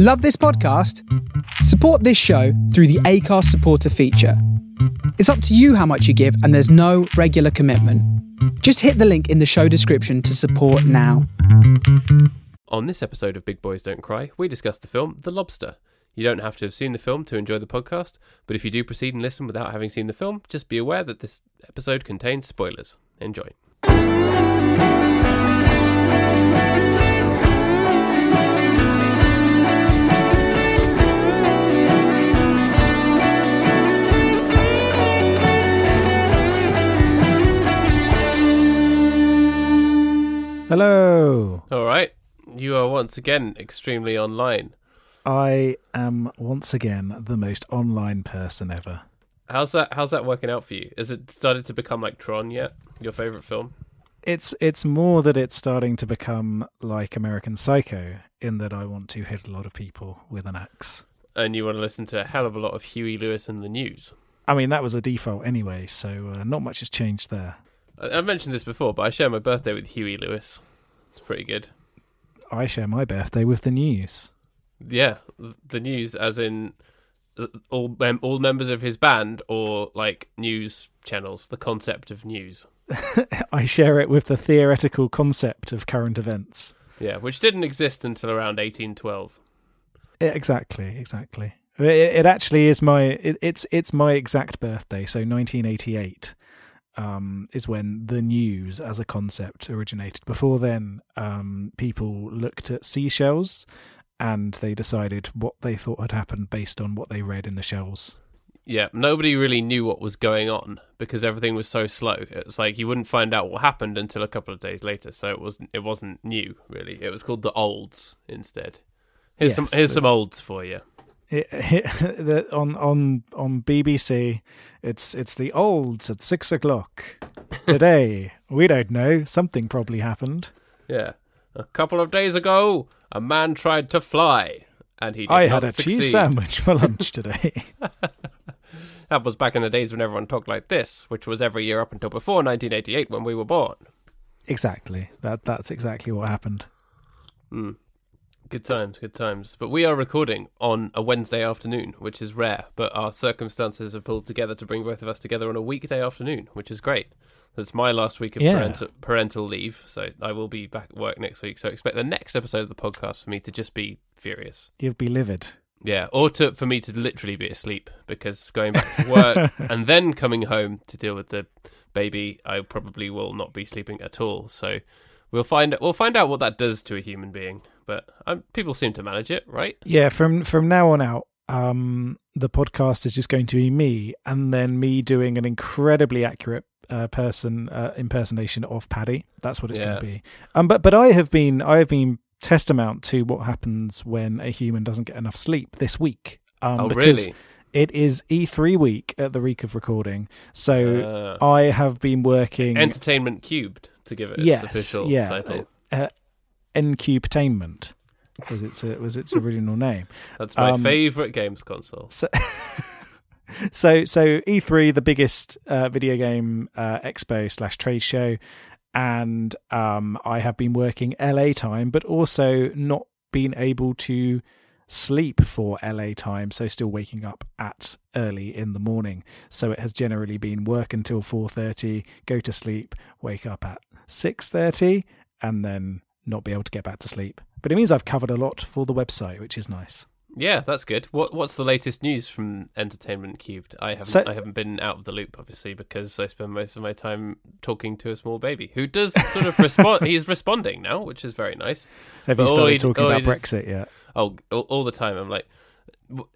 Love this podcast? Support this show through the Acast supporter feature. It's up to you how much you give, and there's no regular commitment. Just hit the link in the show description to support now. On this episode of Big Boys Don't Cry, we discuss the film The Lobster. You don't have to have seen the film to enjoy the podcast, but if you do proceed and listen without having seen the film, just be aware that this episode contains spoilers. Enjoy. Hello. All right, you are once again extremely online. I am once again the most online person ever. How's that? How's that working out for you? Has it started to become like Tron yet? Your favorite film? It's it's more that it's starting to become like American Psycho in that I want to hit a lot of people with an axe. And you want to listen to a hell of a lot of Huey Lewis and the News. I mean that was a default anyway, so uh, not much has changed there. I- I've mentioned this before, but I share my birthday with Huey Lewis. It's pretty good. I share my birthday with the news. Yeah, the news, as in all mem- all members of his band, or like news channels. The concept of news. I share it with the theoretical concept of current events. Yeah, which didn't exist until around 1812. Yeah, exactly, exactly. It, it actually is my it, it's it's my exact birthday. So 1988 um, is when the news as a concept originated. Before then, um, people looked at seashells and they decided what they thought had happened based on what they read in the shells. Yeah, nobody really knew what was going on because everything was so slow. It's like you wouldn't find out what happened until a couple of days later. So it wasn't it wasn't new really. It was called the olds instead. Here's some Yes. here's some olds for you. It, the, on on on BBC, it's it's the olds at six o'clock today. we don't know. Something probably happened. Yeah, a couple of days ago, a man tried to fly, and he. Did I had a succeed. cheese sandwich for lunch today. That was back in the days when everyone talked like this, which was every year up until before 1988 when we were born. exactly. That that's exactly what happened. Mm. Good times, good times. But we are recording on a Wednesday afternoon, which is rare, but our circumstances have pulled together to bring both of us together on a weekday afternoon, which is great. That's my last week of Yeah. parental, parental leave, so I will be back at work next week. So expect the next episode of the podcast for me to just be furious. You'll be livid. Yeah, or to for me to literally be asleep because going back to work and then coming home to deal with the baby, I probably will not be sleeping at all. So we'll find we'll find out what that does to a human being. But um, people seem to manage it, right? Yeah, from from now on out, um, the podcast is just going to be me, and then me doing an incredibly accurate uh, person uh, impersonation of Paddy. That's what it's Yeah. going to be. Um, but but I have been I have been testamount to what happens when a human doesn't get enough sleep this week. Um, oh, because really? It is E3 week at the week of recording, so Uh, I have been working. Entertainment cubed to give it its yes, official yeah, title. uh, Encubetainment was its uh, was its original name. That's my um, favorite games console. So, so, so E3, the biggest uh, video game uh, expo slash trade show, and um, I have been working LA time, but also not been able to sleep for LA time, so still waking up at early in the morning. So it has generally been work until four thirty, go to sleep, wake up at six thirty, and then not be able to get back to sleep. But it means I've covered a lot for the website, which is nice. Yeah, that's good. What What's the latest news from Entertainment Cubed? I haven't So- I haven't been out of the loop, obviously, because I spend most of my time talking to a small baby who does sort of respond. He's responding now, which is very nice. Have But you started he- talking about Brexit yet? Oh, all, all the time. I'm like,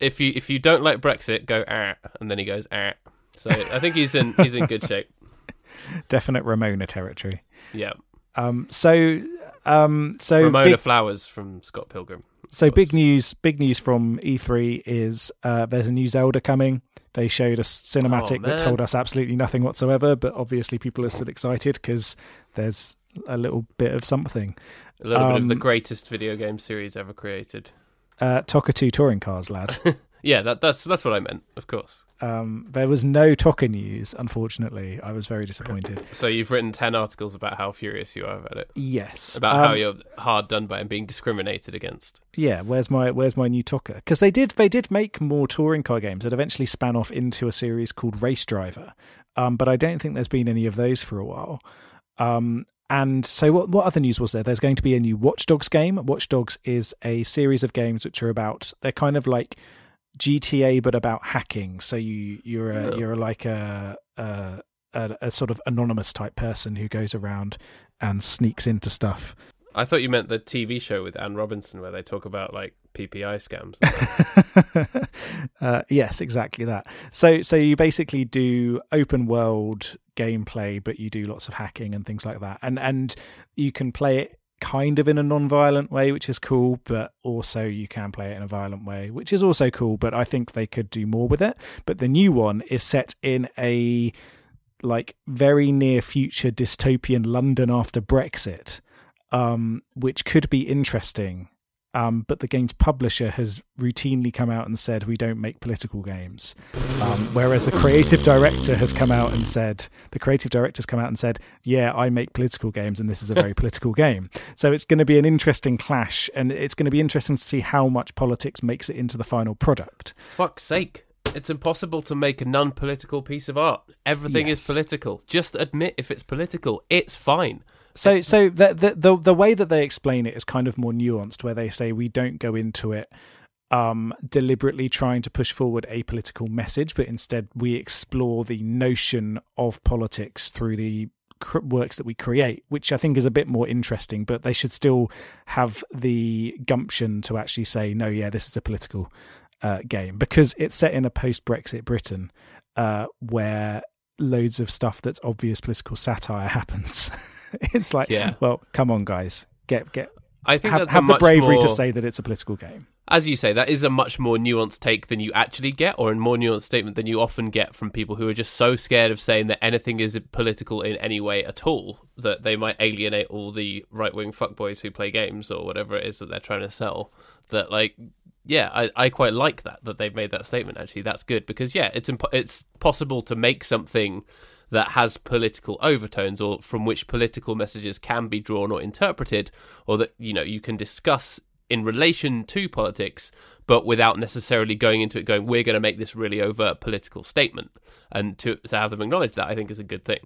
if you if you don't like Brexit, go ah, and then he goes ah. So I think he's in he's in good shape. Definite Ramona territory. Yeah, Um, so, um, so Ramona big, Flowers from Scott Pilgrim. so course. big news. Big news from E3 is uh, there's a new Zelda coming. They showed a cinematic Oh, that told us absolutely nothing whatsoever, but obviously people are still excited because there's a little bit of something. A little bit of the Um, greatest video game series ever created. Uh, TOCA 2 touring cars, lad. Yeah, that, that's that's what I meant, of course. Um, there was no TOCA news, unfortunately. I was very disappointed. So you've written ten articles about how furious you are about it, Yes, about Um, how you're hard done by and being discriminated against. Yeah, where's my where's my new TOCA? Because they did they did make more touring car games that eventually span off into a series called Race Driver, um, but I don't think there's been any of those for a while. Um, and so what what other news was there? There's going to be a new Watch Dogs game. Watch Dogs is a series of games which are about they're kind of like GTA but about hacking. So you you're a, Oh. you're like a, a a a sort of anonymous type person who goes around and sneaks into stuff I thought you meant the TV show with Anne Robinson where they talk about like PPI scams. uh, yes, exactly that. So, so you basically do open world gameplay, but you do lots of hacking and things like that, and and you can play it kind of in a non-violent way, which is cool, but also you can play it in a violent way, which is also cool. But I think they could do more with it. But the new one is set in a like very near future dystopian London after Brexit, um, which could be interesting. Um, but the game's publisher has routinely come out and said we don't make political games, um, whereas the creative director has come out and said the creative director's come out and said, yeah, I make political games and this is a very political game. So it's going to be an interesting clash, and it's going to be interesting to see how much politics makes it into the final product. Fuck's sake. It's impossible to make a non political piece of art. Everything Yes. is political. Just admit if it's political. It's fine. So, so the, the the the way that they explain it is kind of more nuanced, where they say we don't go into it um, deliberately trying to push forward a political message, but instead we explore the notion of politics through the works that we create, which I think is a bit more interesting. But they should still have the gumption to actually say, no, yeah, this is a political uh, game because it's set in a post-Brexit Britain uh, where loads of stuff that's obvious political satire happens. it's like, Yeah. well, come on, guys, get get I think have, that's have the bravery to say that it's a political game. as you say, that is a much more nuanced take than you actually get, or a more nuanced statement than you often get from people who are just so scared of saying that anything is political in any way at all that they might alienate all the right wing fuckboys who play games or whatever it is that they're trying to sell. That, like, yeah, I, I quite like that, that they've made that statement, actually. That's good because, yeah, it's, imp- it's possible to make something that has political overtones or from which political messages can be drawn or interpreted or that you know you can discuss in relation to politics but without necessarily going into it going we're going to make this really overt political statement and to, to have them acknowledge that i think is a good thing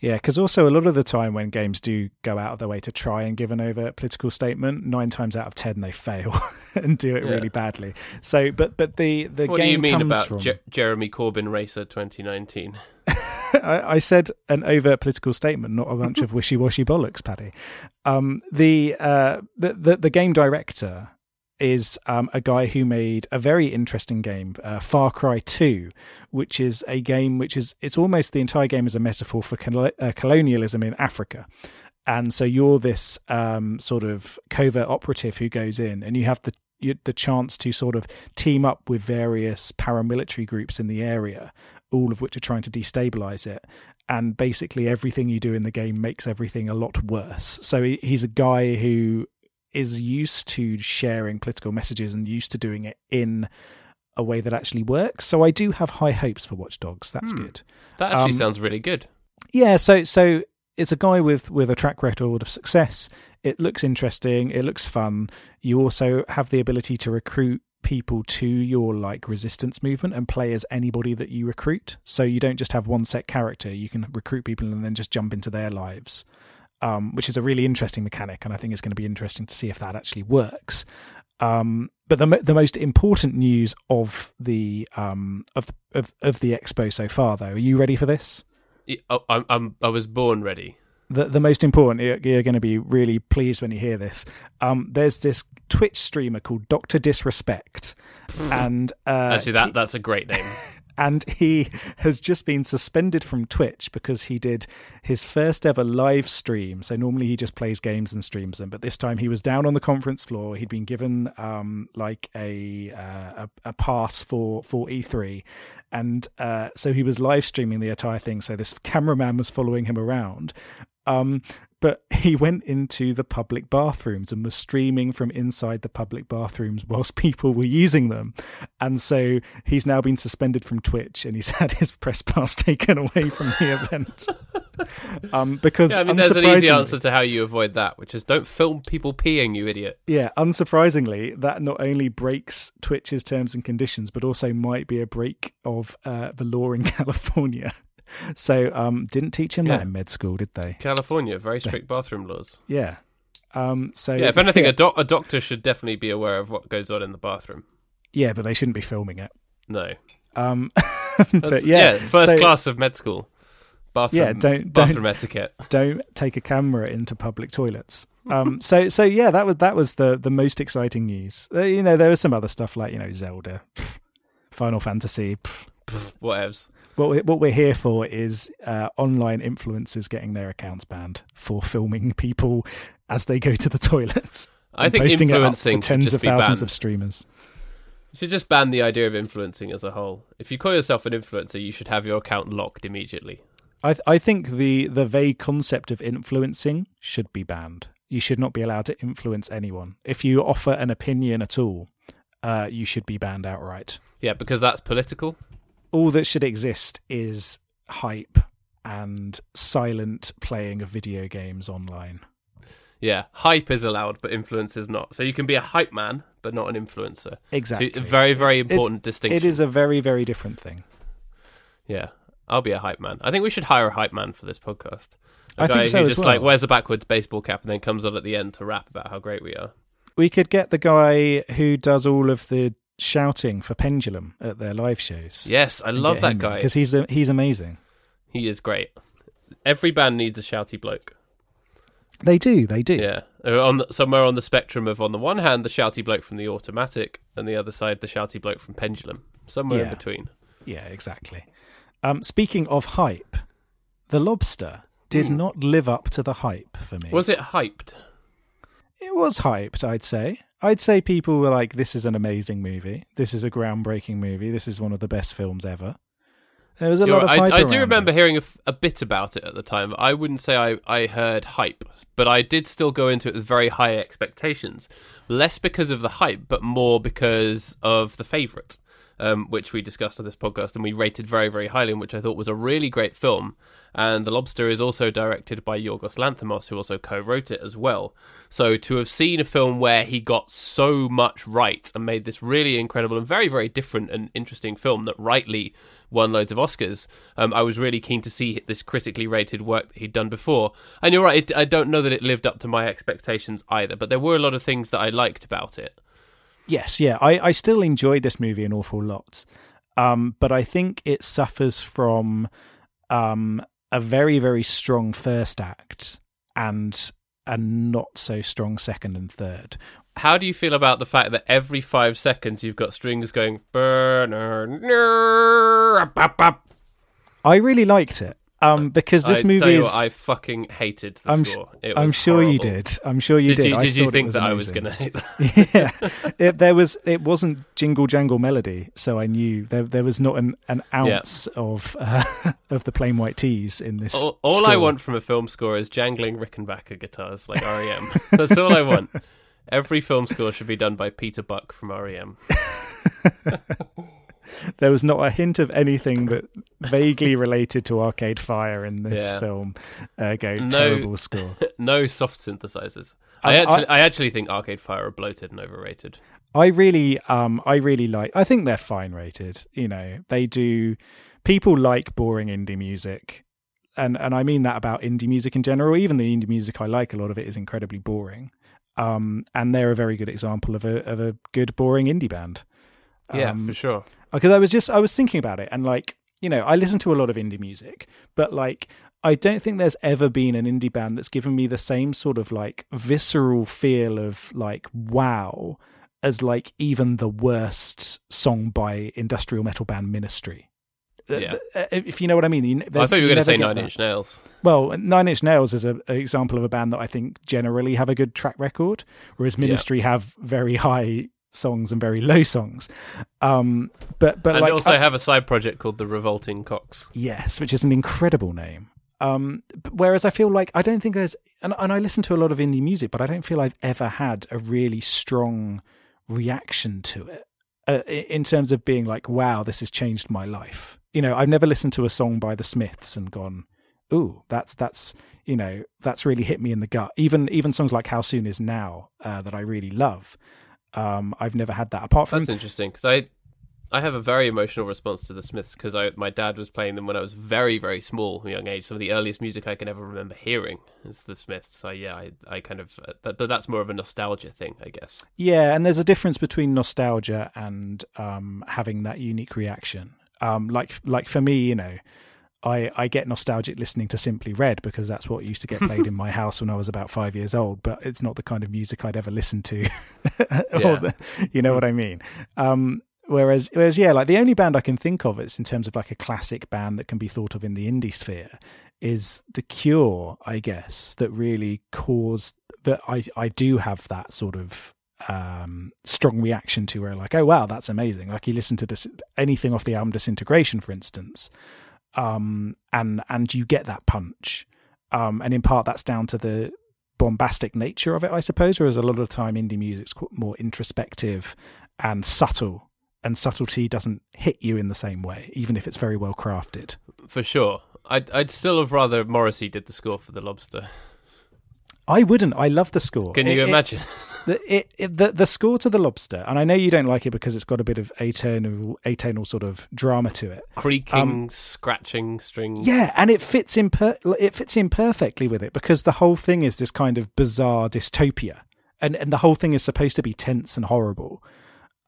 Yeah, because also a lot of the time when games do go out of their way to try and give an overt political statement, nine times out of ten they fail and do it Yeah. really badly. So, but but the the what game What do you mean about from. Je- jeremy corbyn racer 2019 I, I said an overt political statement, not a bunch of wishy washy bollocks, Paddy. Um, the, uh, the the the game director is um, a guy who made a very interesting game, uh, Far Cry Two, which is a game which is it's almost the entire game is a metaphor for colo- uh, colonialism in Africa. And so you're this um, sort of covert operative who goes in, and you have the you, the chance to sort of team up with various paramilitary groups in the area, all of which are trying to destabilize it. And basically, everything you do in the game makes everything a lot worse. So he's a guy who is used to sharing political messages and used to doing it in a way that actually works. So I do have high hopes for Watch Dogs. That's Hmm. good. that actually Um, sounds really good Yeah, so so it's a guy with with a track record of success. It looks interesting. It looks fun. You also have the ability to recruit people to your like resistance movement and play as anybody that you recruit. So you don't just have one set character. You can recruit people and then just jump into their lives, um, which is a really interesting mechanic. And I think it's going to be interesting to see if that actually works. Um, but the the most important news of the um, of, of of the expo so far, though, are you ready for this? Y- oh, I'm, i was born ready the the most important you're, you're going to be really pleased when you hear this um there's this twitch streamer called dr disrespect and uh actually that that's a great name and he has just been suspended from Twitch because he did his first ever live stream. So normally he just plays games and streams them, but this time he was down on the conference floor. He'd been given um, like a, uh, a a pass for for E3, and uh, so he was live streaming the entire thing. So this cameraman was following him around. Um, but he went into the public bathrooms and was streaming from inside the public bathrooms whilst people were using them. And so he's now been suspended from Twitch and he's had his press pass taken away from the event. um, because Yeah, I mean, there's an easy answer to how you avoid that, which is don't film people peeing, you idiot. Yeah, unsurprisingly, that not only breaks Twitch's terms and conditions, but also might be a break of uh, the law in California. So, um, didn't teach him Yeah. that in med school, did they? California, very strict bathroom laws. Yeah. Um, so Yeah, if anything, a, doc- a doctor should definitely be aware of what goes on in the bathroom. yeah, but they shouldn't be filming it. No. Um, but yeah, first so class of med school. Bathroom, Yeah, don't- bathroom etiquette. Don't take a camera into public toilets. Um, so so yeah, that was that was the the most exciting news. Uh, you know, there was some other stuff like you know Zelda, Final Fantasy. pff. Whatevs. What we, what we're here for is uh, online influencers getting their accounts banned for filming people as they go to the toilets. I think posting it influencing for should tens of be thousands banned. of streamers. You should just ban the idea of influencing as a whole. If you call yourself an influencer, you should have your account locked immediately. I th- I think the the vague concept of influencing should be banned. You should not be allowed to influence anyone. If you offer an opinion at all, uh, you should be banned outright. Yeah, because that's political. All that should exist is hype and silent playing of video games online. Yeah, hype is allowed, but influence is not. So you can be a hype man, but not an influencer. Exactly. Two- very, very important distinction. It is a very very different thing. Yeah, I'll be a hype man. I think we should hire a hype man for this podcast. A I guy think so who just well. like wears a backwards baseball cap and then comes on at the end to rap about how great we are. We could get the guy who does all of the shouting for Pendulum at their live shows. Yes, I love that guy. because he's a, he's amazing. He is great. Every band needs a shouty bloke. They do, they do. Yeah, Uh, on the, somewhere on the spectrum of on the one hand the shouty bloke from the automatic, and the other side the shouty bloke from Pendulum. Somewhere in between. Yeah, exactly. Um, speaking of hype, The Lobster did Hmm. not live up to the hype for me. Was it hyped? It was hyped, I'd say. I'd say people were like, "This is an amazing movie. This is a groundbreaking movie. This is one of the best films ever." There was a You're lot of hype. I, I do remember it. hearing a, f- a bit about it at the time. I wouldn't say I, I heard hype, but I did still go into it with very high expectations. Less because of the hype, but more because of the favourite, um, which we discussed on this podcast and we rated very, very highly, and which I thought was a really great film. And The Lobster is also directed by Yorgos Lanthimos, who also co-wrote it as well. So to have seen a film where he got so much right and made this really incredible and very, very different and interesting film that rightly won loads of Oscars, um, I was really keen to see this critically rated work that he'd done before. And you're right, it, I don't know that it lived up to my expectations either, but there were a lot of things that I liked about it. Yes, yeah. I, I still enjoyed this movie an awful lot. Um, but I think it suffers from um, a very, very strong first act and a not so strong second and third. How do you feel about the fact that every five seconds you've got strings going burner. I really liked it um, because this I movie is. what, I fucking hated the I'm, score. It I'm sure you did. I'm sure you did. did. you, I did you think that I was going to hate that? yeah, it, there was. It wasn't jingle jangle melody, so I knew there there was not an, an ounce of uh, of the Plain White T's in this. All, all I want from a film score is jangling Rickenbacker guitars like REM. That's all I want. Every film score should be done by Peter Buck from REM. There was not a hint of anything that vaguely related to Arcade Fire in this Yeah. film. Uh, go No. terrible score. No soft synthesizers. I, I- actually, I, actually think Arcade Fire are bloated and overrated. I really, um, I really like. I think they're fine rated. You know, they do. People like boring indie music, and and I mean that about indie music in general. Even the indie music I like, a lot of it is incredibly boring. Um, and they're a very good example of a of a good boring indie band. Yeah, Um, for sure. Because I was just I was thinking about it and like you know I listen to a lot of indie music, but like I don't think there's ever been an indie band that's given me the same sort of like visceral feel of like wow as like even the worst song by industrial metal band Ministry. Uh, Yeah. uh, if you know what I mean. You, I thought you were going to say Nine. Inch Nails. Well, Nine Inch Nails is a, an example of a band that I think generally have a good track record, whereas Ministry have very high songs and very low songs. Um, but but and like also I- have a side project called The Revolting Cocks. yes, which is an incredible name. Um, whereas I feel like I don't think there's, and, and I listen to a lot of indie music, but I don't feel I've ever had a really strong reaction to it uh, in terms of being like, wow, this has changed my life. You know, I've never listened to a song by the Smiths and gone, ooh, that's that's you know that's really hit me in the gut. Even even songs like How Soon Is Now uh, that I really love. Um, I've never had that apart from. That's interesting because I I have a very emotional response to the Smiths because my dad was playing them when I was very, very small, young age. Some of the earliest music I can ever remember hearing is the Smiths. So yeah, I, I kind of uh, that, that's more of a nostalgia thing, I guess. Yeah, and there's a difference between nostalgia and um, having that unique reaction. Um, like like for me, you know, I I get nostalgic listening to Simply Red because that's what used to get played in my house when I was about five years old. But it's not the kind of music I'd ever listen to. the, you know what I mean? Um, Whereas, whereas, yeah, like the only band I can think of, it's in terms of like a classic band that can be thought of in the indie sphere, is The Cure, I guess, that really caused that I I do have that sort of um, strong reaction to where like, oh wow, that's amazing. Like you listen to dis- anything off the album Disintegration, for instance, um, and and you get that punch, um, and in part that's down to the bombastic nature of it, I suppose. Whereas a lot of the time, indie music's more introspective and subtle and subtlety doesn't hit you in the same way, even if it's very well crafted. For sure, I'd I'd still have rather Morrissey did the score for the Lobster. I wouldn't. I love the score. Can you it, imagine? It, the, it, it, the the score to the Lobster, and I know you don't like it because it's got a bit of atonal atonal sort of drama to it, creaking, um, scratching strings. Yeah, and it fits in per- it fits in perfectly with it because the whole thing is this kind of bizarre dystopia, and and the whole thing is supposed to be tense and horrible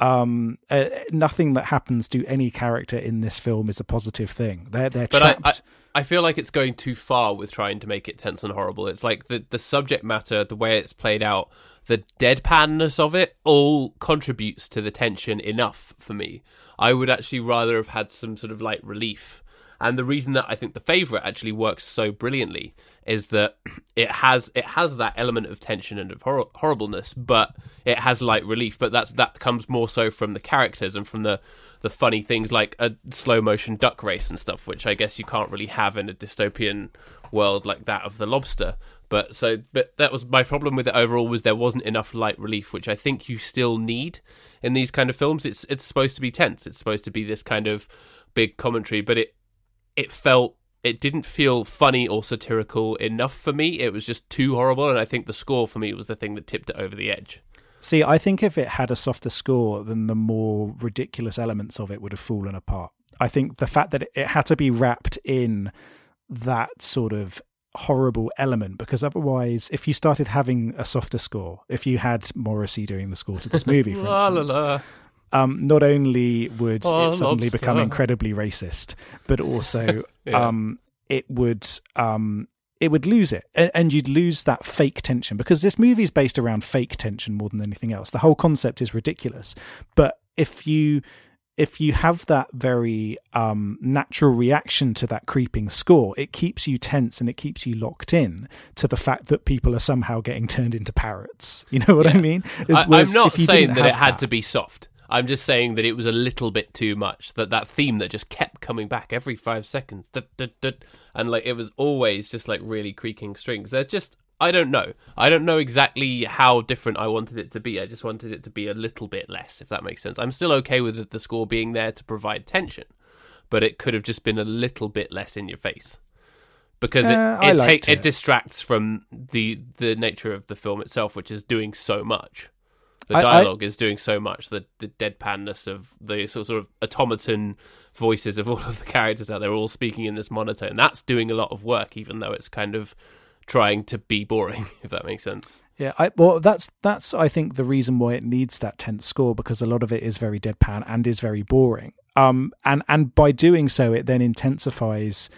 um, uh, nothing that happens to any character in this film is a positive thing. They're they're but trapped. I, I, I feel like it's going too far with trying to make it tense and horrible. It's like the the subject matter, the way it's played out, the deadpanness of it, all contributes to the tension enough for me. I would actually rather have had some sort of light relief. And the reason that I think the favorite actually works so brilliantly is that it has it has that element of tension and of hor- horribleness, but it has light relief. But that's that comes more so from the characters and from the the funny things like a slow motion duck race and stuff, which I guess you can't really have in a dystopian world like that of the lobster. But so, but that was my problem with it overall was there wasn't enough light relief, which I think you still need in these kind of films. It's it's supposed to be tense. It's supposed to be this kind of big commentary, but it it felt it didn't feel funny or satirical enough for me. It was just too horrible, and I think the score for me was the thing that tipped it over the edge. See, I think if it had a softer score, then the more ridiculous elements of it would have fallen apart. I think the fact that it had to be wrapped in that sort of horrible element because otherwise if you started having a softer score if you had morrissey doing the score to this movie for instance la, la, la um, not only would oh, it suddenly lobster. become incredibly racist, but also yeah. um, it would um, it would lose it, and, and, you'd lose that fake tension because this movie is based around fake tension more than anything else. The whole concept is ridiculous, but if you if you have that very um, natural reaction to that creeping score, it keeps you tense and it keeps you locked in to the fact that people are somehow getting turned into parrots. You know what yeah. I mean? I, am not saying that it had that, to be soft. I'm just saying that it was a little bit too much. That that theme that just kept coming back every five seconds, and like it was always just like really creaking strings. They're just I don't know. I don't know exactly how different I wanted it to be. I just wanted it to be a little bit less, if that makes sense. I'm still okay with the score being there to provide tension, but it could have just been a little bit less in your face because it uh, it, it, it distracts from the the nature of the film itself, which is doing so much. The dialogue I, I, is doing so much. The the deadpanness of the sort of automaton voices of all of the characters out there, all speaking in this monotone. That's doing a lot of work, even though it's kind of trying to be boring. If that makes sense. Yeah, I, well, that's that's I think the reason why it needs that tense score because a lot of it is very deadpan and is very boring. Um, and and by doing so, it then intensifies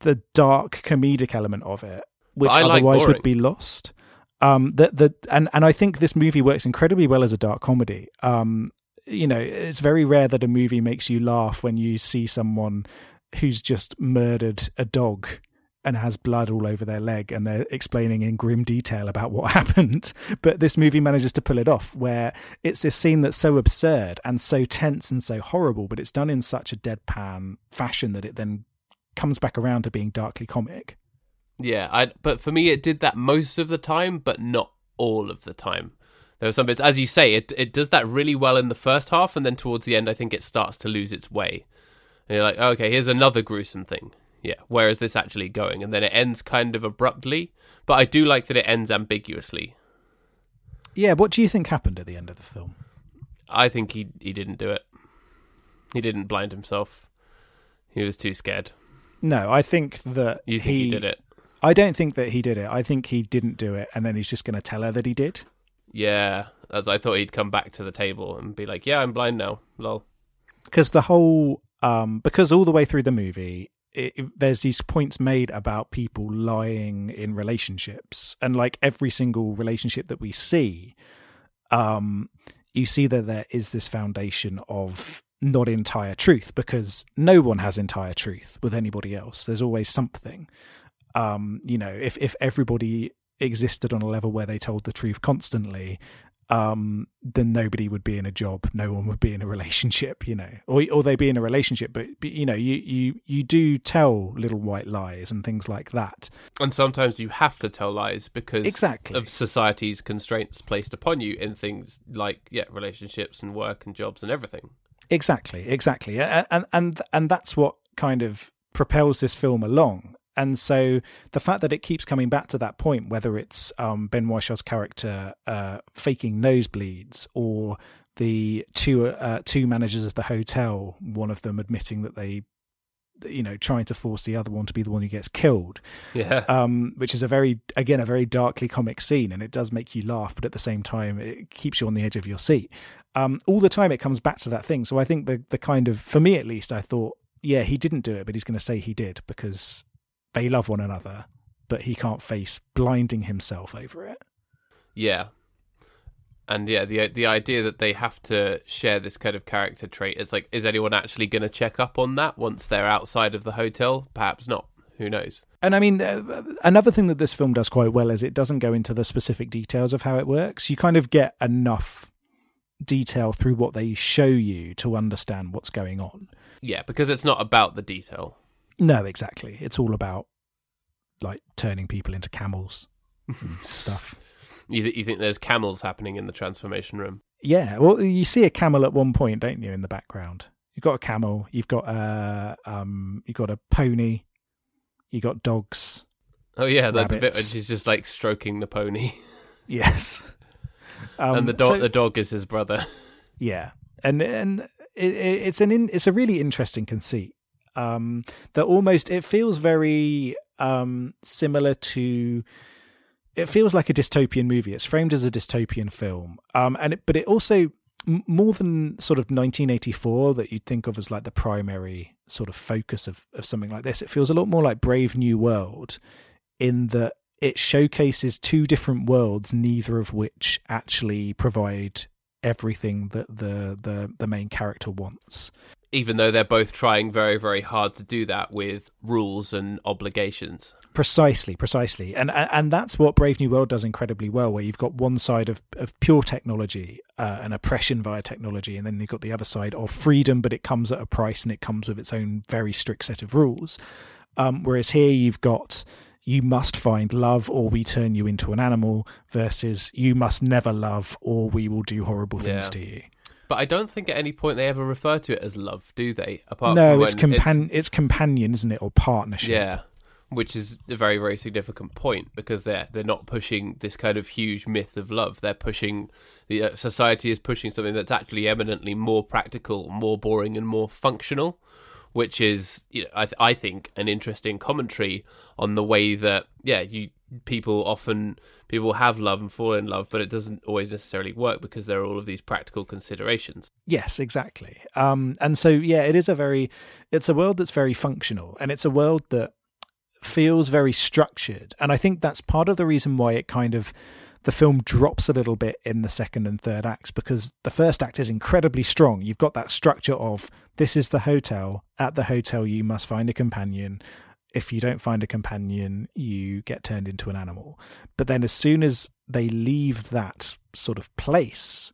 the dark comedic element of it, which otherwise like would be lost. Um, the the and and I think this movie works incredibly well as a dark comedy. Um, you know, it's very rare that a movie makes you laugh when you see someone who's just murdered a dog and has blood all over their leg and they're explaining in grim detail about what happened but this movie manages to pull it off where it's this scene that's so absurd and so tense and so horrible but it's done in such a deadpan fashion that it then comes back around to being darkly comic Yeah, I but for me it did that most of the time, but not all of the time. There were some bits, as you say, it it does that really well in the first half, and then towards the end, I think it starts to lose its way. And you're like, okay, here's another gruesome thing. Yeah, where is this actually going? And then it ends kind of abruptly, but I do like that it ends ambiguously. Yeah, what do you think happened at the end of the film? I think he he didn't do it. He didn't blind himself. He was too scared. No, I think that You think he, did it? I don't think that he did it. I think he didn't do it, and then he's just going to tell her that he did. Yeah, as I thought he'd come back to the table and be like, "Yeah, I'm blind now." Lol. Because the whole, um, because all the way through the movie, it, there's these points made about people lying in relationships, and like every single relationship that we see, um, you see that there is this foundation of not entire truth because no one has entire truth with anybody else. There's always something. Um, you know, if if everybody existed on a level where they told the truth constantly, um, then nobody would be in a job, no one would be in a relationship, you know, or or they'd be in a relationship, but, but you know, you you you do tell little white lies and things like that. And sometimes you have to tell lies because Exactly. of society's constraints placed upon you in things like yeah, relationships and work and jobs and everything. Exactly, exactly, and and and, and that's what kind of propels this film along. And so the fact that it keeps coming back to that point, whether it's um, Ben Whishaw's character uh, faking nosebleeds or the two uh, two managers of the hotel, one of them admitting that they, you know, trying to force the other one to be the one who gets killed, Yeah. um, which is a very again a very darkly comic scene, and it does make you laugh, but at the same time it keeps you on the edge of your seat. Um, all the time it comes back to that thing. So I think the the kind of for me at least, I thought, yeah, he didn't do it, but he's going to say he did because they love one another, but he can't face blinding himself over it. Yeah. And yeah, the the idea that they have to share this kind of character trait is like, is anyone actually going to check up on that once they're outside of the hotel? Perhaps not. Who knows? And I mean, uh, another thing that this film does quite well is it doesn't go into the specific details of how it works. You kind of get enough detail through what they show you to understand what's going on. Yeah, because it's not about the detail. No, exactly. It's all about like turning people into camels and stuff. You, th- you think there's camels happening in the transformation room? Yeah, well, you see a camel at one point, don't you, in the background? You've got a camel. You've got a um, you've got a pony. You got dogs. Oh yeah, that the bit Rabbits. she's just like stroking the pony, Yes, um, and the dog so- the dog is his brother. Yeah, and and it, it's an in, it's a really interesting conceit. Um, that almost it feels very um similar to. It feels like a dystopian movie. It's framed as a dystopian film, um, and it, but it also more than sort of 1984 that you'd think of as like the primary sort of focus of of something like this. It feels a lot more like Brave New World, in that it showcases two different worlds, neither of which actually provide everything that the the the main character wants. Even though they're both trying very very hard to do that with rules and obligations. Precisely, precisely, and and that's what Brave New World does incredibly well. Where you've got one side of of pure technology uh, and oppression via technology, and then you've got the other side of freedom, but it comes at a price and it comes with its own very strict set of rules. Um, whereas here you've got you must find love or we turn you into an animal versus you must never love or we will do horrible things Yeah. to you. But I don't think at any point they ever refer to it as love, do they? Apart no, from it's when compan it's companion, isn't it, or partnership? Yeah, which is a very very significant point because they're they're not pushing this kind of huge myth of love. They're pushing the uh, society is pushing something that's actually eminently more practical, more boring, and more functional. Which is, you know, I, th- I think, an interesting commentary on the way that, yeah, you people often people have love and fall in love, but it doesn't always necessarily work because there are all of these practical considerations. Yes, exactly. Um, and so, yeah, it is a very, it's a world that's very functional, and it's a world that feels very structured. And I think that's part of the reason why it kind of the film drops a little bit in the second and third acts because the first act is incredibly strong. You've got that structure of this is the hotel. At the hotel, you must find a companion. If you don't find a companion, you get turned into an animal. But then, as soon as they leave that sort of place,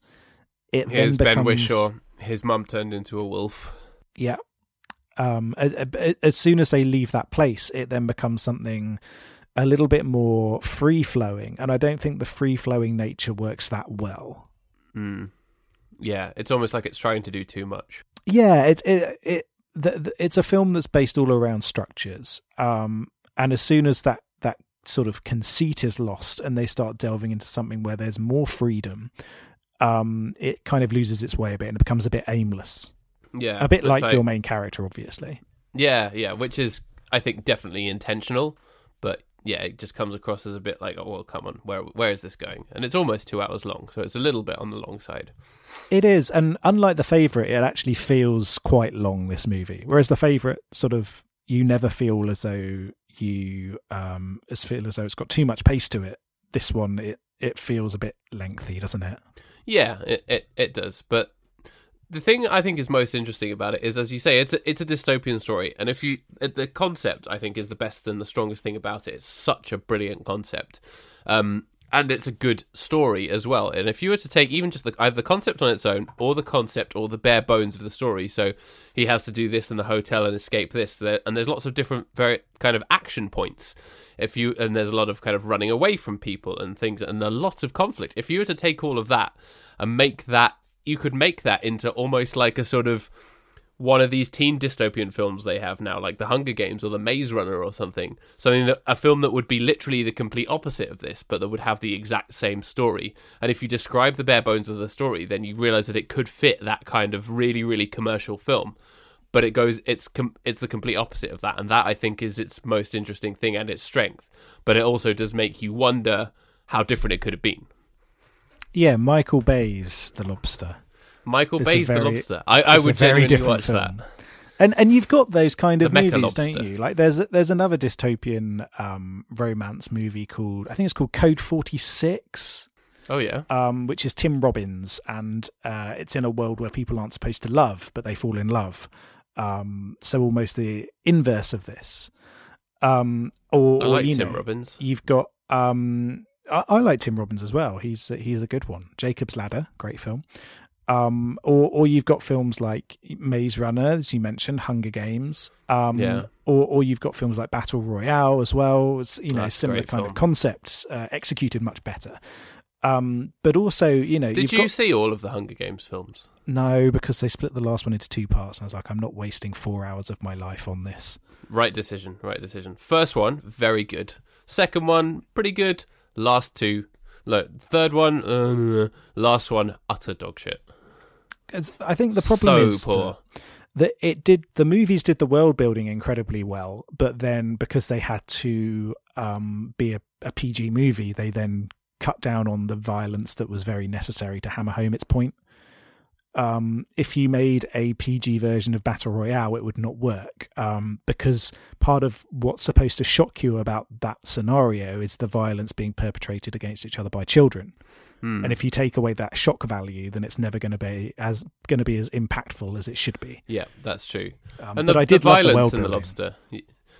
it Here's then Ben becomes Whishaw. His mum turned into a wolf. yeah. Um, as soon as they leave that place, it then becomes something a little bit more free flowing, and I don't think the free flowing nature works that well. Mm. Yeah, it's almost like it's trying to do too much. Yeah, it's it, it the, the, it's a film that's based all around structures. Um, and as soon as that that sort of conceit is lost, and they start delving into something where there's more freedom, um, it kind of loses its way a bit and it becomes a bit aimless. Yeah, a bit like, like your main character, obviously. Yeah, yeah, which is I think definitely intentional, yeah, it just comes across as a bit like, oh well, come on, where where is this going? And it's almost two hours long, so it's a little bit on the long side. It is, and unlike the favorite, it actually feels quite long. This movie, whereas the favorite sort of you never feel as though you um as feel as though it's got too much pace to it. This one, it it feels a bit lengthy, doesn't it? Yeah, it it, it does, but the thing I think is most interesting about it is, as you say, it's a, it's a dystopian story, and if you the concept I think is the best and the strongest thing about it. It's such a brilliant concept, um, and it's a good story as well. And if you were to take even just the, either the concept on its own, or the concept, or the bare bones of the story, so he has to do this in the hotel and escape this, and there's lots of different very kind of action points. If you and there's a lot of kind of running away from people and things, and a lot of conflict. If you were to take all of that and make that you could make that into almost like a sort of one of these teen dystopian films they have now, like The Hunger Games or The Maze Runner or something. Something that a film that would be literally the complete opposite of this, but that would have the exact same story. And if you describe the bare bones of the story, then you realize that it could fit that kind of really, really commercial film. But it goes, it's com- it's the complete opposite of that, and that I think is its most interesting thing and its strength. But it also does make you wonder how different it could have been. Yeah, Michael Bay's The Lobster. Michael it's Bay's very, The Lobster. I, I would very different watch film. that. And and you've got those kind of movies, lobster. don't you? Like there's there's another dystopian um, romance movie called I think it's called Code Forty Six. Oh yeah. Um, which is Tim Robbins, and uh, it's in a world where people aren't supposed to love, but they fall in love. Um, so almost the inverse of this. Um, or, like or, you Tim know, Robbins. You've got um, I, I, like Tim Robbins as well. He's he's a good one. Jacob's Ladder, great film. Um, or or you've got films like Maze Runner, as you mentioned, Hunger Games. Um, yeah. Or or you've got films like Battle Royale as well. It's you know That's similar kind film. of concepts uh, executed much better. Um, but also, you know, did you got... see all of the Hunger Games films? No, because they split the last one into two parts, and I was like, I'm not wasting four hours of my life on this. Right decision, right decision. First one, very good. Second one, pretty good. Last two, look. Third one, uh, last one, utter dog shit. It's, I think the problem so is poor. That, that it did the movies did the world building incredibly well, but then because they had to um, be a, a PG movie, they then cut down on the violence that was very necessary to hammer home its point um, if you made a PG version of Battle Royale, it would not work um, because part of what's supposed to shock you about that scenario is the violence being perpetrated against each other by children. Mm. And if you take away that shock value, then it's never going to be as going to be as impactful as it should be. Yeah, that's true. Um, and the, but I did the violence the in the lobster.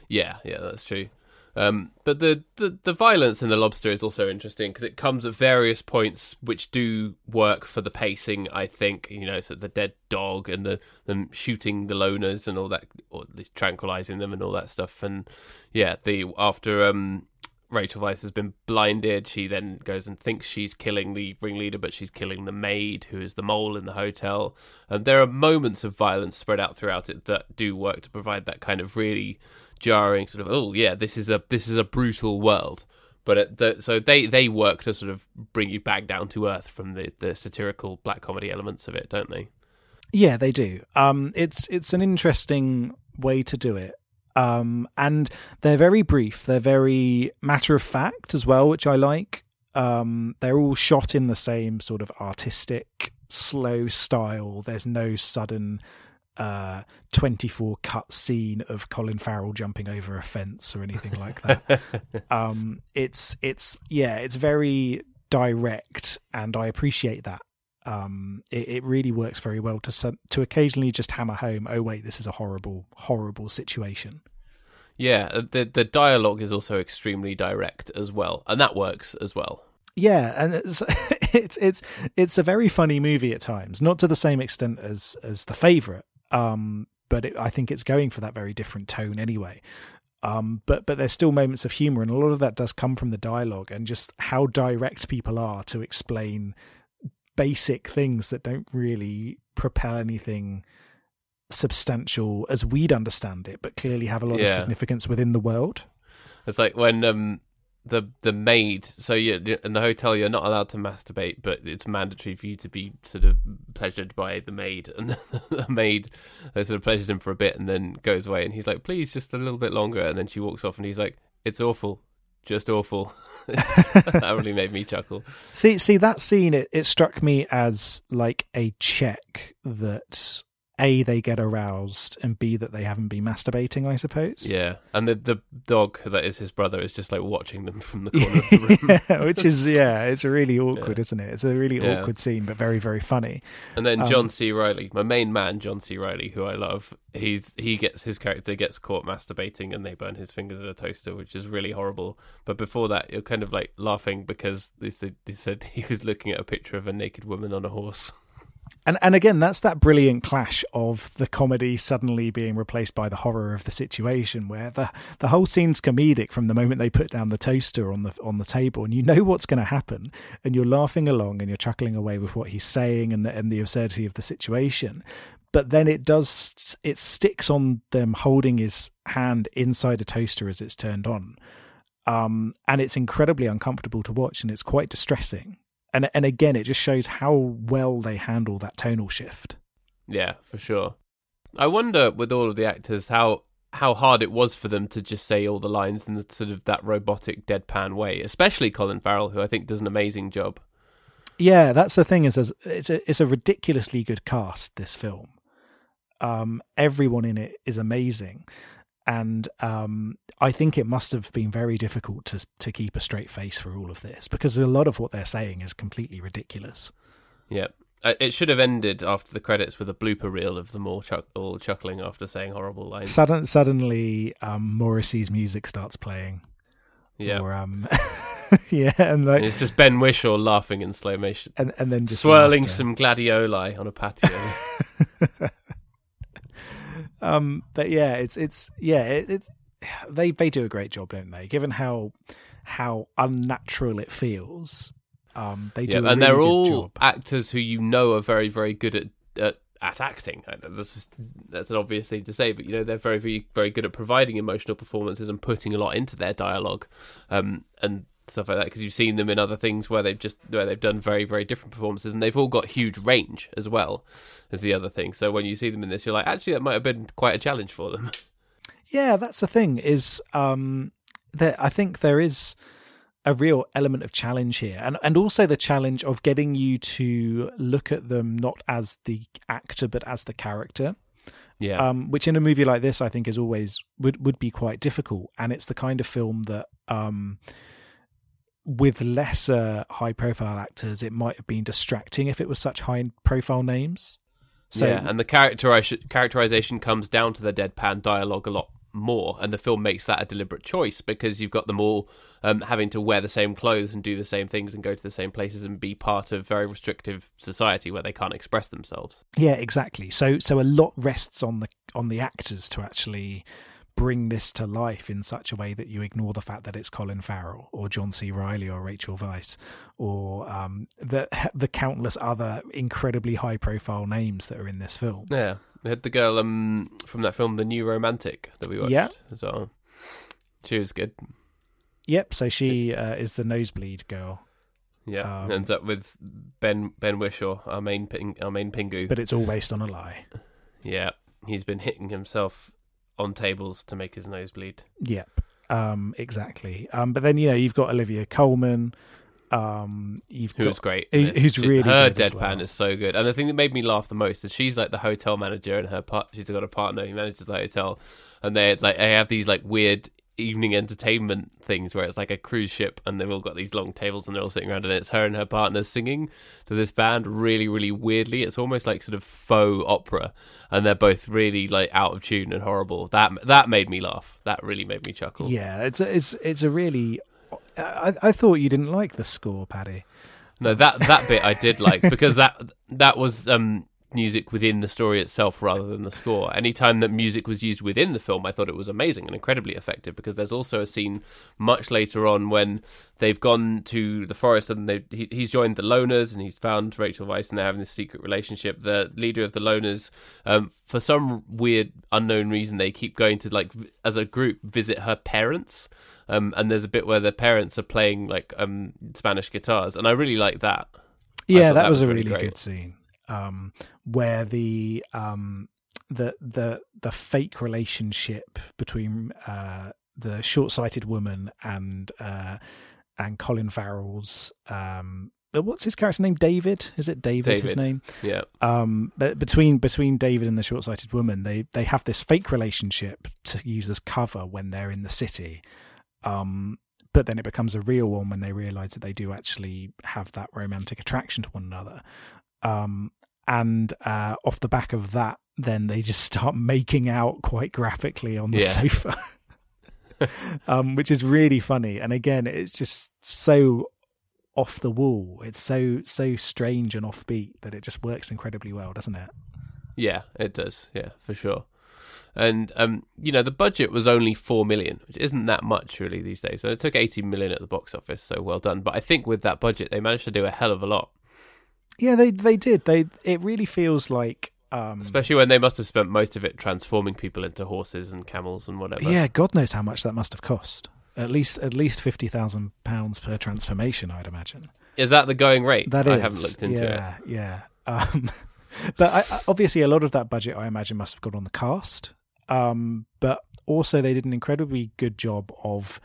Yeah, yeah, that's true. Um, but the, the, the violence in the lobster is also interesting because it comes at various points which do work for the pacing. I think you know, so the dead dog and the them shooting the loners and all that, or at least tranquilizing them and all that stuff. And yeah, the after um, Rachel Weisz has been blinded, she then goes and thinks she's killing the ringleader, but she's killing the maid who is the mole in the hotel. And there are moments of violence spread out throughout it that do work to provide that kind of really jarring sort of oh yeah this is a this is a brutal world. But the, so they they work to sort of bring you back down to earth from the the satirical black comedy elements of it don't they? Yeah they do. Um it's it's an interesting way to do it. Um and they're very brief. They're very matter of fact as well which i like. Um they're all shot in the same sort of artistic slow style. There's no sudden uh, 24 cut scene of Colin Farrell jumping over a fence or anything like that. um, it's it's yeah, it's very direct, and I appreciate that. Um, it, it, really works very well to to occasionally just hammer home. Oh wait, this is a horrible, horrible situation. Yeah, uh, the the dialogue is also extremely direct as well, and that works as well. Yeah, and it's it's it's it's a very funny movie at times, not to the same extent as as the favorite, um, but it, I think it's going for that very different tone anyway. Um, but but there's still moments of humor, and a lot of that does come from the dialogue and just how direct people are to explain basic things that don't really propel anything substantial as we'd understand it, but clearly have a lot of significance within the world. It's like when um the the maid. So you in the hotel, you're not allowed to masturbate, but it's mandatory for you to be sort of pleasured by the maid, and the maid uh, sort of pleasures him for a bit, and then goes away, and he's like, "Please, just a little bit longer," and then she walks off, and he's like, "It's awful, just awful." that really made me chuckle. See, see that scene. It, it struck me as like a check that a they get aroused and b that they haven't been masturbating. I suppose. Yeah, and the the dog that is his brother is just like watching them from the corner of the room. yeah, which is yeah, it's really awkward, Yeah. isn't it? It's a really Yeah. awkward scene, but very very funny. And then Um, John C. Reilly, my main man, John C. Reilly, who I love, he's he gets his character gets caught masturbating, and they burn his fingers in a toaster, which is really horrible. But before that, you're kind of like laughing because they said he said he was looking at a picture of a naked woman on a horse. And and again, that's that brilliant clash of the comedy suddenly being replaced by the horror of the situation, where the the whole scene's comedic from the moment they put down the toaster on the on the table, and you know what's going to happen, and you're laughing along and you're chuckling away with what he's saying and the and the absurdity of the situation. But then it does it sticks on them holding his hand inside a toaster as it's turned on, um, and it's incredibly uncomfortable to watch, and it's quite distressing and and again it just shows how well they handle that tonal shift Yeah, for sure. I wonder with all of the actors how how hard it was for them to just say all the lines in the sort of that robotic deadpan way, especially Colin Farrell, who I think does an amazing job. yeah that's the thing is it's a it's a ridiculously good cast this film um everyone in it is amazing and um i think it must have been very difficult to to keep a straight face for all of this because a lot of what they're saying is completely ridiculous Yeah. It should have ended after the credits with a blooper reel of them all, chuck- all chuckling after saying horrible lines. Sudden, suddenly um morrissey's music starts playing yeah. or um yeah and And like it's just Ben Whishaw laughing in slow motion, and, and then just swirling some gladioli on a patio. um but yeah it's it's yeah it, it's they they do a great job don't they given how how unnatural it feels um they do yeah, and really they're all job. actors who you know are very, very good at at, at acting. Is, that's an obvious thing to say, but you know they're very, very, very good at providing emotional performances and putting a lot into their dialogue, um, and stuff like that. Because you've seen them in other things where they've just where they've done very, very different performances, and they've all got huge range as well as the other thing. So when you see them in this, you're like, actually, that might have been quite a challenge for them. yeah that's the thing is um that i think there is a real element of challenge here and and also the challenge of getting you to look at them not as the actor but as the character Yeah, um, which in a movie like this I think is always would would be quite difficult, and it's the kind of film that um, with lesser high profile actors it might have been distracting if it was such high profile names. So yeah, and the characterization characterization comes down to the deadpan dialogue a lot more, and the film makes that a deliberate choice because you've got them all um, having to wear the same clothes and do the same things and go to the same places and be part of very restrictive society where they can't express themselves. yeah, exactly. So so a lot rests on the on the actors to actually bring this to life in such a way that you ignore the fact that it's Colin Farrell or John C. Reilly or Rachel Weisz or um, the the countless other incredibly high profile names that are in this film. Yeah, we had the girl um, from that film, The New Romantic, that we watched Yeah. as well. She was good. Yep. So she uh, is the nosebleed girl, Yeah, Um, ends up with Ben Ben Whishaw, our main ping, our main pingu. but it's all based on a lie. yeah, he's been hitting himself on tables to make his nose bleed. Yep. Um, exactly. Um, but then you know you've got Olivia Colman. Um, you've Who got great. who's- who's really her deadpan well. is so good. And the thing that made me laugh the most is she's like the hotel manager and her part. She's got a partner who manages the hotel, and they like they have these like weird evening entertainment things where it's like a cruise ship and they've all got these long tables and they're all sitting around and it's her and her partner singing to this band really really weirdly it's almost like sort of faux opera and they're both really like out of tune and horrible that that made me laugh that really made me chuckle yeah. It's a, it's it's a really. I, I thought you didn't like the score, Paddy. No, that that bit I did like because that that was um music within the story itself rather than the score. Anytime that music was used within the film, I thought it was amazing and incredibly effective because there's also a scene much later on when they've gone to the forest and they, he, he's joined the Loners and he's found Rachel Weisz and they're having this secret relationship. The leader of the Loners, um, for some weird unknown reason, they keep going to like as a group visit her parents. Um, and there's a bit where their parents are playing like um, Spanish guitars, and I really like that. Yeah, that, that, was, was a really, really good scene um, where the um, the the the fake relationship between uh, the short-sighted woman and uh, and Colin Farrell's um, uh, what's his character name? David? Is it David, David. His name? Yeah. Um, but between between David and the short-sighted woman, they they have this fake relationship to use as cover when they're in the city. Um, but then it becomes a real one when they realize that they do actually have that romantic attraction to one another. Um, and uh, off the back of that, then they just start making out quite graphically on the yeah. sofa, um, which is really funny. And again, it's just so off the wall. It's so so strange and offbeat that it just works incredibly well, doesn't it? Yeah, it does. Yeah, for sure. And um, you know, the budget was only four million, which isn't that much really these days. So it took eighty million at the box office, so well done. But I think with that budget, they managed to do a hell of a lot. Yeah, they they did. They it really feels like um, especially when they must have spent most of it transforming people into horses and camels and whatever. Yeah, God knows how much that must have cost. At least at least fifty thousand pounds per transformation, I'd imagine. Is that the going rate? That I is, haven't looked into yeah, it. Yeah, um, but I, obviously, a lot of that budget, I imagine, must have gone on the cast. Um, but also, they did an incredibly good job of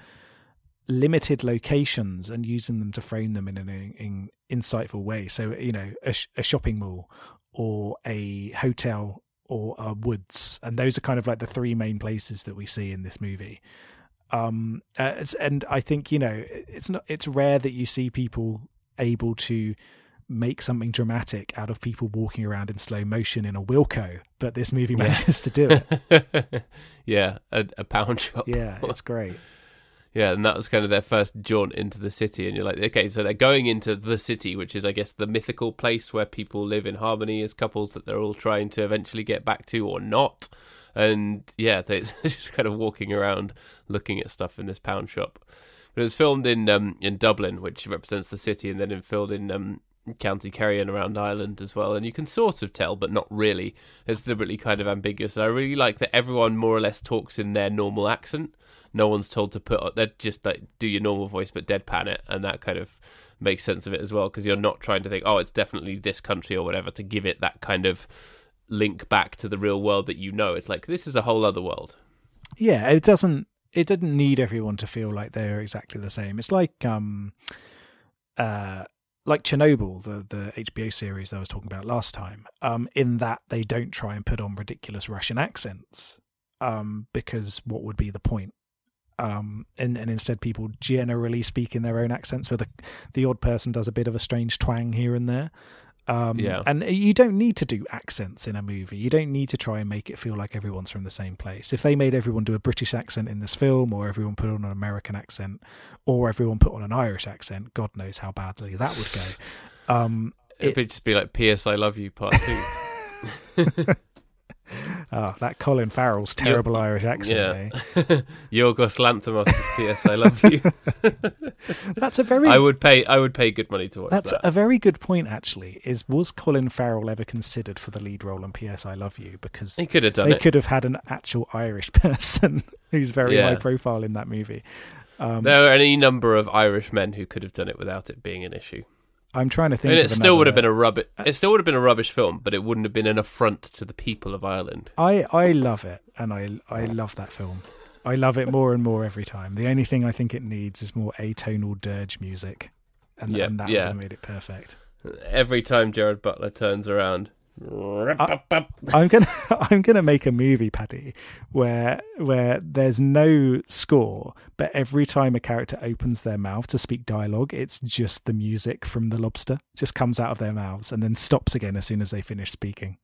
limited locations and using them to frame them in an in, insightful way. So, you know, a, a shopping mall or a hotel or a woods, and those are kind of like the three main places that we see in this movie. Um, uh, and I think you know it's not it's rare that you see people able to make something dramatic out of people walking around in slow motion in a Wilko, but this movie manages yeah. to do it. yeah, a, a pound shop. Yeah, it's great. Yeah, and that was kind of their first jaunt into the city. And you're like, okay, so they're going into the city, which is, I guess, the mythical place where people live in harmony as couples that they're all trying to eventually get back to or not. And yeah, they're just kind of walking around looking at stuff in this pound shop. But it was filmed in um, in Dublin, which represents the city, and then it filmed in um, County Kerry and around Ireland as well. And you can sort of tell, but not really. It's deliberately kind of ambiguous. And I really like that everyone more or less talks in their normal accent no one's told to put they're just like do your normal voice but deadpan it and that kind of makes sense of it as well because you're not trying to think oh it's definitely this country or whatever to give it that kind of link back to the real world that you know. It's like this is a whole other world. Yeah it doesn't it didn't need everyone to feel like they're exactly the same. It's like um uh like Chernobyl, the the HBO series I was talking about last time, um, in that they don't try and put on ridiculous Russian accents, um, because what would be the point? Um, and, and instead people generally speak in their own accents, where the the odd person does a bit of a strange twang here and there. Um, yeah. And you don't need to do accents in a movie. You don't need to try and make it feel like everyone's from the same place. If they made everyone do a British accent in this film, or everyone put on an American accent, or everyone put on an Irish accent, God knows how badly that would go. Um, It'd it, just be like "P.S. I love you" part two. Oh, that Colin Farrell's terrible Irish accent. Yeah. Eh? Yorgos Lanthimos P.S. I love you. that's a very. I would pay. I would pay good money to watch. That's that. a very good point. Actually, is was Colin Farrell ever considered for the lead role in P.S. I Love You? Because he could have done. They it. could have had an actual Irish person who's very yeah. high profile in that movie. Um, there are any number of Irish men who could have done it without it being an issue. I'm trying to think. Mean, it still another... would have been a rubbish. It still would have been a rubbish film, but it wouldn't have been an affront to the people of Ireland. I I love it, and I I love that film. I love it more and more every time. The only thing I think it needs is more atonal dirge music, and, and that yeah. would have made it perfect. Every time Gerard Butler turns around, I, am gonna I'm gonna make a movie, Paddy, where where there's no score, but every time a character opens their mouth to speak dialogue, it's just the music from the lobster just comes out of their mouths and then stops again as soon as they finish speaking.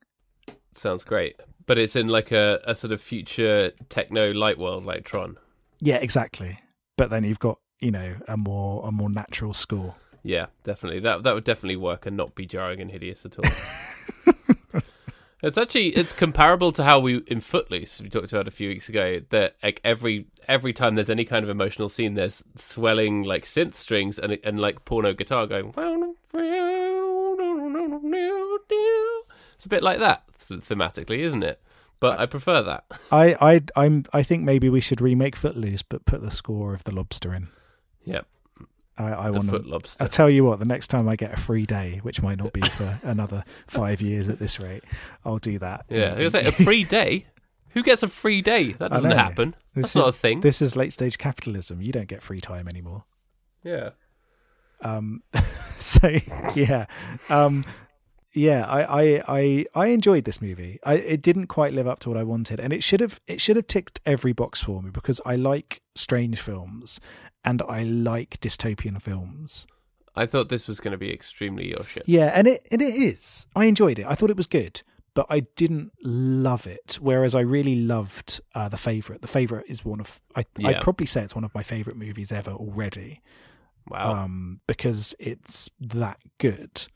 Sounds great, but it's in like a, a sort of future techno light world like Tron. Yeah, exactly. But then you've got you know a more a more natural score. Yeah, definitely. That that would definitely work and not be jarring and hideous at all. It's actually it's comparable to how we in Footloose we talked about a few weeks ago that like every every time there's any kind of emotional scene there's swelling like synth strings and and like porno guitar going it's a bit like that thematically isn't it but I prefer that I I I'm I think maybe we should remake Footloose but put the score of the lobster in. yeah I, I want foot to. lobster I'll tell you what. The next time I get a free day, which might not be for another five years at this rate, I'll do that. yeah I was gonna a free day who gets a free day that doesn't happen This that's is- not a thing This is late stage capitalism. You don't get free time anymore. yeah Um, so yeah, um, yeah. I, I I I enjoyed this movie. I it didn't quite live up to what I wanted, and it should have it should have ticked every box for me because I like strange films and I like dystopian films. I thought this was going to be extremely your shit Yeah, and it and it is. I enjoyed it. I thought it was good, but I didn't love it. Whereas I really loved uh, the favorite. The favorite is one of I Yeah. I'd probably say it's one of my favorite movies ever already. wow um, because it's that good.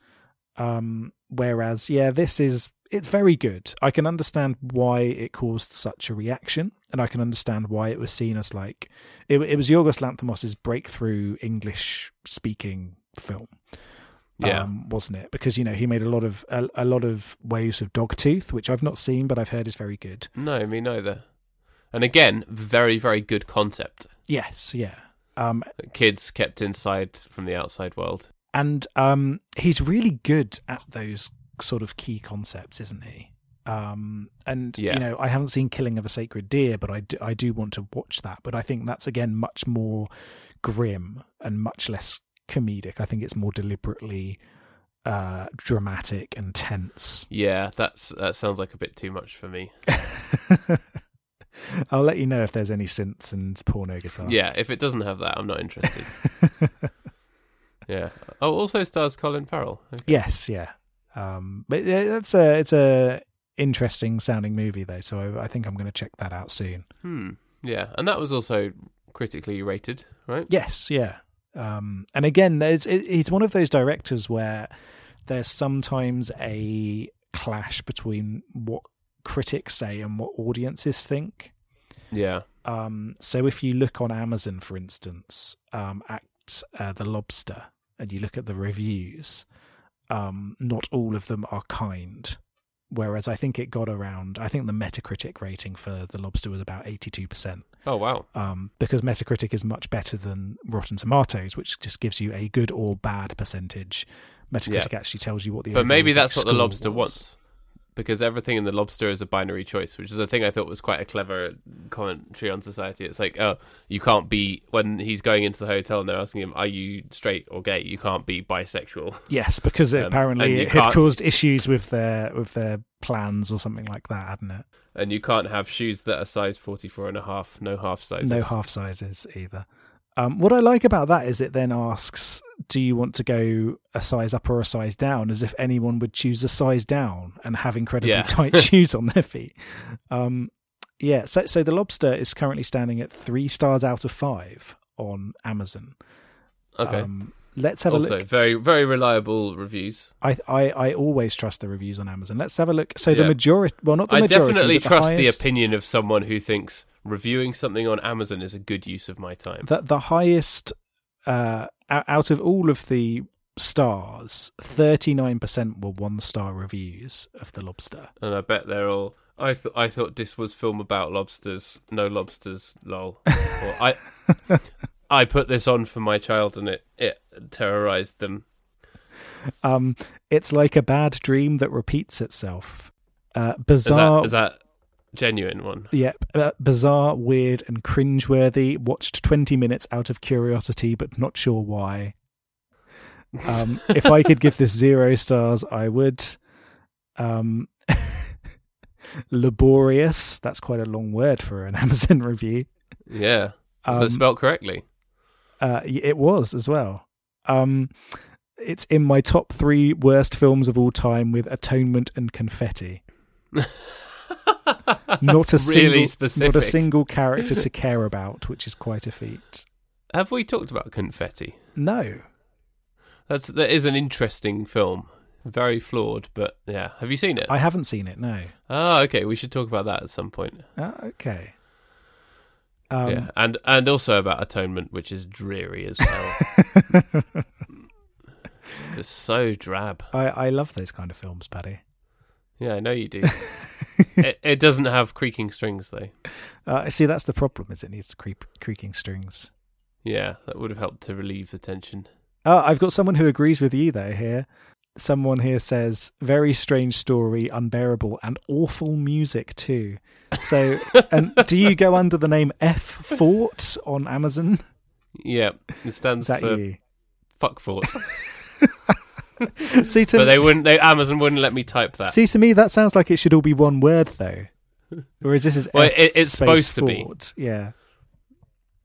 Um, whereas, yeah, this is it's very good. I can understand why it caused such a reaction, and I can understand why it was seen as like it, it was Yorgos Lanthimos's breakthrough English speaking film. yeah Um, wasn't it? Because you know he made a lot of a, a lot of waves of Dogtooth, which I've not seen, but I've heard is very good. No, me neither. And again, very, very good concept. Yes, yeah. Um, Kids kept inside from the outside world. and um, he's really good at those sort of key concepts, isn't he? Um, and Yeah. you know, I haven't seen Killing of a Sacred Deer, but I do, I do want to watch that. But I think that's again much more grim and much less comedic. I think it's more deliberately uh, dramatic and tense. Yeah, that's that sounds like a bit too much for me. I'll let you know if there's any synths and porno guitar. Yeah, if it doesn't have that, I'm not interested. yeah. Oh, also stars Colin Farrell. Okay. Yes, yeah. Um, but that's a it's a interesting sounding movie though, so I, I think I'm going to check that out soon. Hmm. Yeah, and that was also critically rated, right? Yes, yeah. Um, and again, there's it, he's one of those directors where there's sometimes a clash between what critics say and what audiences think. Yeah. Um, so if you look on Amazon, for instance, um, at uh, the Lobster, and you look at the reviews, um, not all of them are kind. Whereas I think it got around. I think the Metacritic rating for the Lobster was about eighty-two percent Oh wow. um, because Metacritic is much better than Rotten Tomatoes, which just gives you a good or bad percentage. Metacritic actually tells you what the. But maybe that's what the lobster was. wants. Because everything in the lobster is a binary choice, which is a thing I thought was quite a clever commentary on society. It's like, oh, you can't be when he's going into the hotel and they're asking him, "Are you straight or gay?" You can't be bisexual. Yes, because Um, apparently it had caused issues with their with their plans or something like that, hadn't it? And you can't have shoes that are size 44 and a half, no half sizes. No half sizes either. Um, what I like about that is it then asks, "Do you want to go a size up or a size down?" As if anyone would choose a size down and have incredibly Yeah. tight shoes on their feet. Um, yeah, so so the lobster is currently standing at three stars out of five on Amazon. Okay. Um, let's have a also, look. very, very reliable reviews. I, I I always trust the reviews on Amazon. Let's have a look. So the majority, well, not the majority. I definitely the trust highest, the opinion of someone who thinks reviewing something on Amazon is a good use of my time. the the highest uh, out of all of the stars, thirty nine percent were one star reviews of the lobster. and I bet they're all. I thought I thought this was film about lobsters. No lobsters, lol. or I I put this on for my child and it it terrorized them. Um, it's like a bad dream that repeats itself. Uh, Is bizarre. that is that genuine one? Yep, uh, bizarre, weird, and cringeworthy. Watched 20 minutes out of curiosity, but not sure why. Um, if I could give this zero stars, I would. Um, laborious. That's quite a long word for an Amazon review. Yeah. Is Um, it spelled correctly? uh, it was as well. Um, it's in my top three worst films of all time with Atonement and Confetti. not a really single, specific. not a single character to care about, which is quite a feat. Have we talked about confetti? No, That's that is an interesting film. very flawed. But yeah, have you seen it? I haven't seen it. No. Oh, okay. We should talk about that at some point. Ah, okay. Um, yeah, and and also about atonement, which is dreary as hell. Just so drab. I, I love those kind of films, Paddy. Yeah, I know you do. it, it doesn't have creaking strings though. Uh, see, that's the problem. Is it needs creep, creaking strings. Yeah, that would have helped to relieve the tension. Oh, I've got someone who agrees with you though here. Someone here says, very strange story, unbearable, and awful music too. So, and do you go under the name F Fort on Amazon? Yeah, it stands for you? fuck fort. See to but they wouldn't. They, Amazon wouldn't let me type that. see to me that sounds like it should all be one word though. Whereas this is Well, F it- it's supposed to be. Yeah.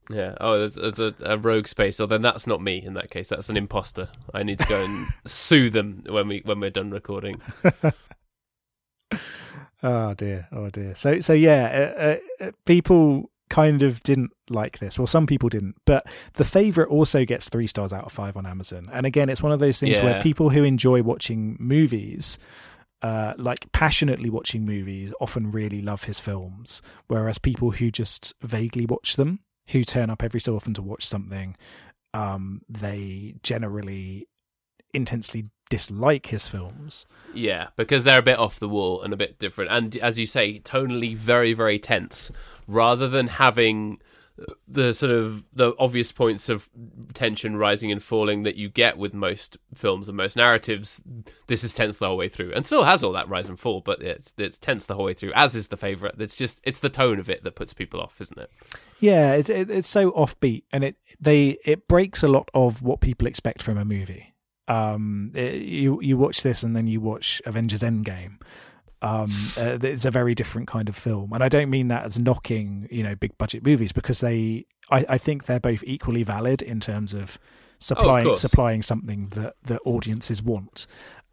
Yeah. Oh, there's, there's a, a rogue space. Oh, then that's not me in that case. That's an imposter. I need to go and sue them when we when we're done recording. Oh dear, oh dear. So so yeah, uh, uh, people kind of didn't like this. Well, some people didn't, but the favorite also gets three stars out of five on Amazon. And again, it's one of those things where people who enjoy watching movies. Uh, like passionately watching movies often really love his films, whereas people who just vaguely watch them, who turn up every so often to watch something, um, they generally intensely dislike his films. Yeah, because they're a bit off the wall and a bit different, and as you say, tonally very very tense. Rather than having the sort of the obvious points of tension rising and falling that you get with most films and most narratives, this is tense the whole way through, and still has all that rise and fall, but it's it's tense the whole way through. As is the favorite. It's just it's the tone of it that puts people off, isn't it? Yeah, it's it, it's so offbeat, and it they it breaks a lot of what people expect from a movie. Um, it- you you watch this, and then you watch Avengers Endgame. Um, uh, it's a very different kind of film, and I don't mean that as knocking you know big budget movies because they I, I think they're both equally valid in terms of supplying course. supplying something that that audiences want.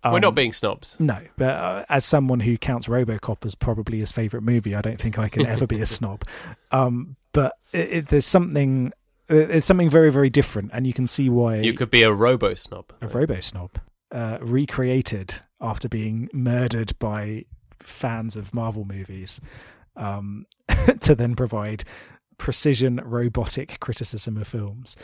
We're Um, not being snobs. no, but uh, as someone who counts RoboCop as probably his favorite movie, I don't think I can ever be a snob. Um, but it, it, there's something, it's something very, very different, and you can see why You could be a robo snob. a Robo Snob uh, recreated after being murdered by fans of Marvel movies, um, to then provide precision robotic criticism of films.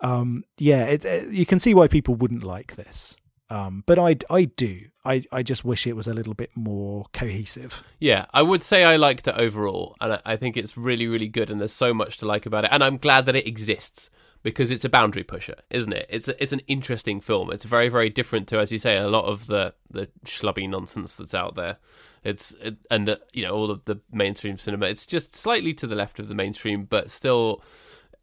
Um, yeah, it, it, you can see why people wouldn't like this. Um, but I, I do. I, I just wish it was a little bit more cohesive. Yeah, I would say I liked it overall, and I, I think it's really, really good, and there's so much to like about it, and I'm glad that it exists because it's a boundary pusher, isn't it? It's a, it's an interesting film. It's very, very different to, as you say, a lot of the the schlubby nonsense that's out there. It's it, and uh, you know all of the mainstream cinema. It's just slightly to the left of the mainstream, but still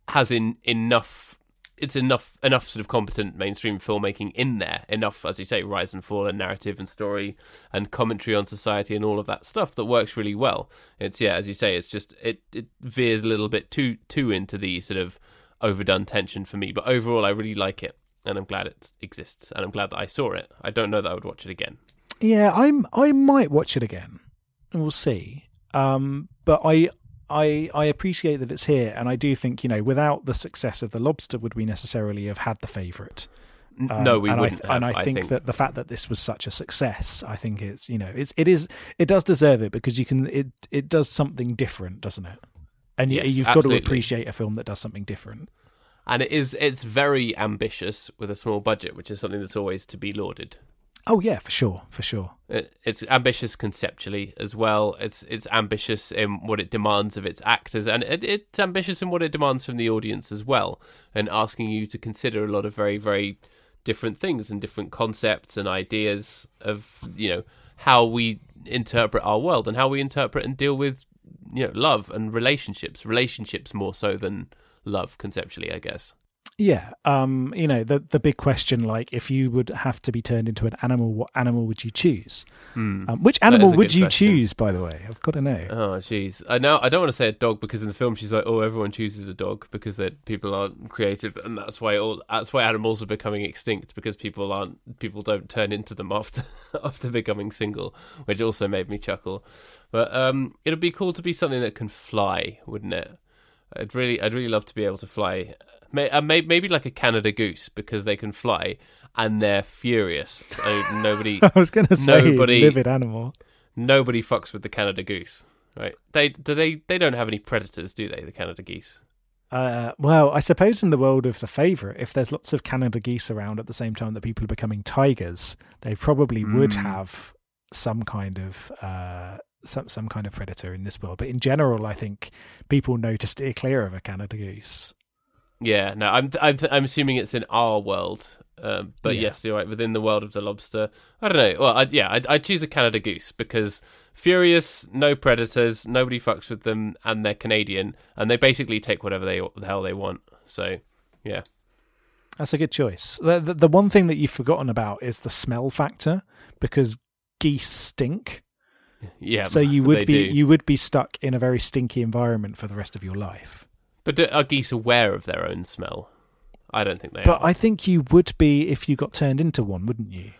has in enough. It's enough enough sort of competent mainstream filmmaking in there. Enough, as you say, rise and fall and narrative and story and commentary on society and all of that stuff that works really well. It's yeah, as you say, it's just it it veers a little bit too too into the sort of overdone tension for me. But overall, I really like it, and I'm glad it exists, and I'm glad that I saw it. I don't know that I would watch it again. Yeah, I'm. I might watch it again. And we'll see. Um, but I, I, I appreciate that it's here, and I do think you know, without the success of the Lobster, would we necessarily have had the favourite? Um, no, we and wouldn't. I, and have, I think, that the fact that this was such a success, I think it's you know, it's it is it does deserve it because you can it it does something different, doesn't it? And Yes, you've absolutely. got to appreciate a film that does something different. and it is it's very ambitious with a small budget, which is something that's always to be lauded. Oh yeah, for sure, for sure. It, it's ambitious conceptually as well. It's it's ambitious in what it demands of its actors, and it, it's ambitious in what it demands from the audience as well, and asking you to consider a lot of very very different things and different concepts and ideas of you know how we interpret our world and how we interpret and deal with you know love and relationships, relationships more so than love conceptually, I guess. Yeah, um, you know the the big question, like if you would have to be turned into an animal, what animal would you choose? Um, which animal would you question. choose? By the way, I've got to know. Oh, jeez. I know. I don't want to say a dog because in the film she's like, "Oh, everyone chooses a dog because that people aren't creative, and that's why all that's why animals are becoming extinct because people aren't people don't turn into them after after becoming single," which also made me chuckle. But um, it'd be cool to be something that can fly, wouldn't it? I'd really, I'd really love to be able to fly. May, uh, may, maybe like a Canada goose because they can fly, and they're furious. So nobody I was going to say Nobody- livid animal. nobody fucks with the Canada goose, right? They do they they don't have any predators, do they? The Canada geese. Uh, well, I suppose in the world of the favourite, if there's lots of Canada geese around at the same time that people are becoming tigers, they probably would Mm. have some kind of uh, some some kind of predator in this world. But in general, I think people know to steer clear of a Canada goose. Yeah, no, I'm I'm I'm assuming it's in our world. Um, but Yeah. yes, you're right. Within the world of the lobster, I don't know. Well, I, yeah, I I choose a Canada goose because furious, no predators, nobody fucks with them, and they're Canadian, and they basically take whatever they the hell they want. So, yeah, That's a good choice. The, the, the one thing that you've forgotten about is the smell factor because geese stink. Yeah. so you would be do. you would be stuck in a very stinky environment for the rest of your life. But are geese aware of their own smell? I don't think they are. But are. I think you would be if you got turned into one, wouldn't you?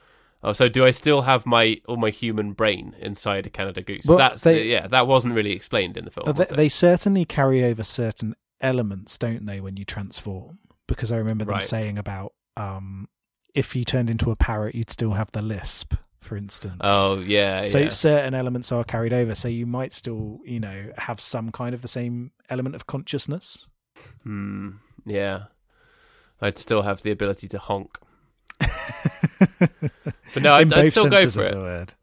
Oh, so do I still have my all my human brain inside a Canada goose? Well, That's they- yeah. That wasn't really explained in the film. Uh, they, they certainly carry over certain elements, don't they, when you transform? Because I remember them Right. saying about um, if you turned into a parrot, you'd still have the lisp, for instance. oh yeah, so yeah. certain elements are carried over, so you might still, you know, have some kind of the same element of consciousness. Hmm. Yeah. I'd still have the ability to honk. But no, I'd, I'd still go senses for of it. the word.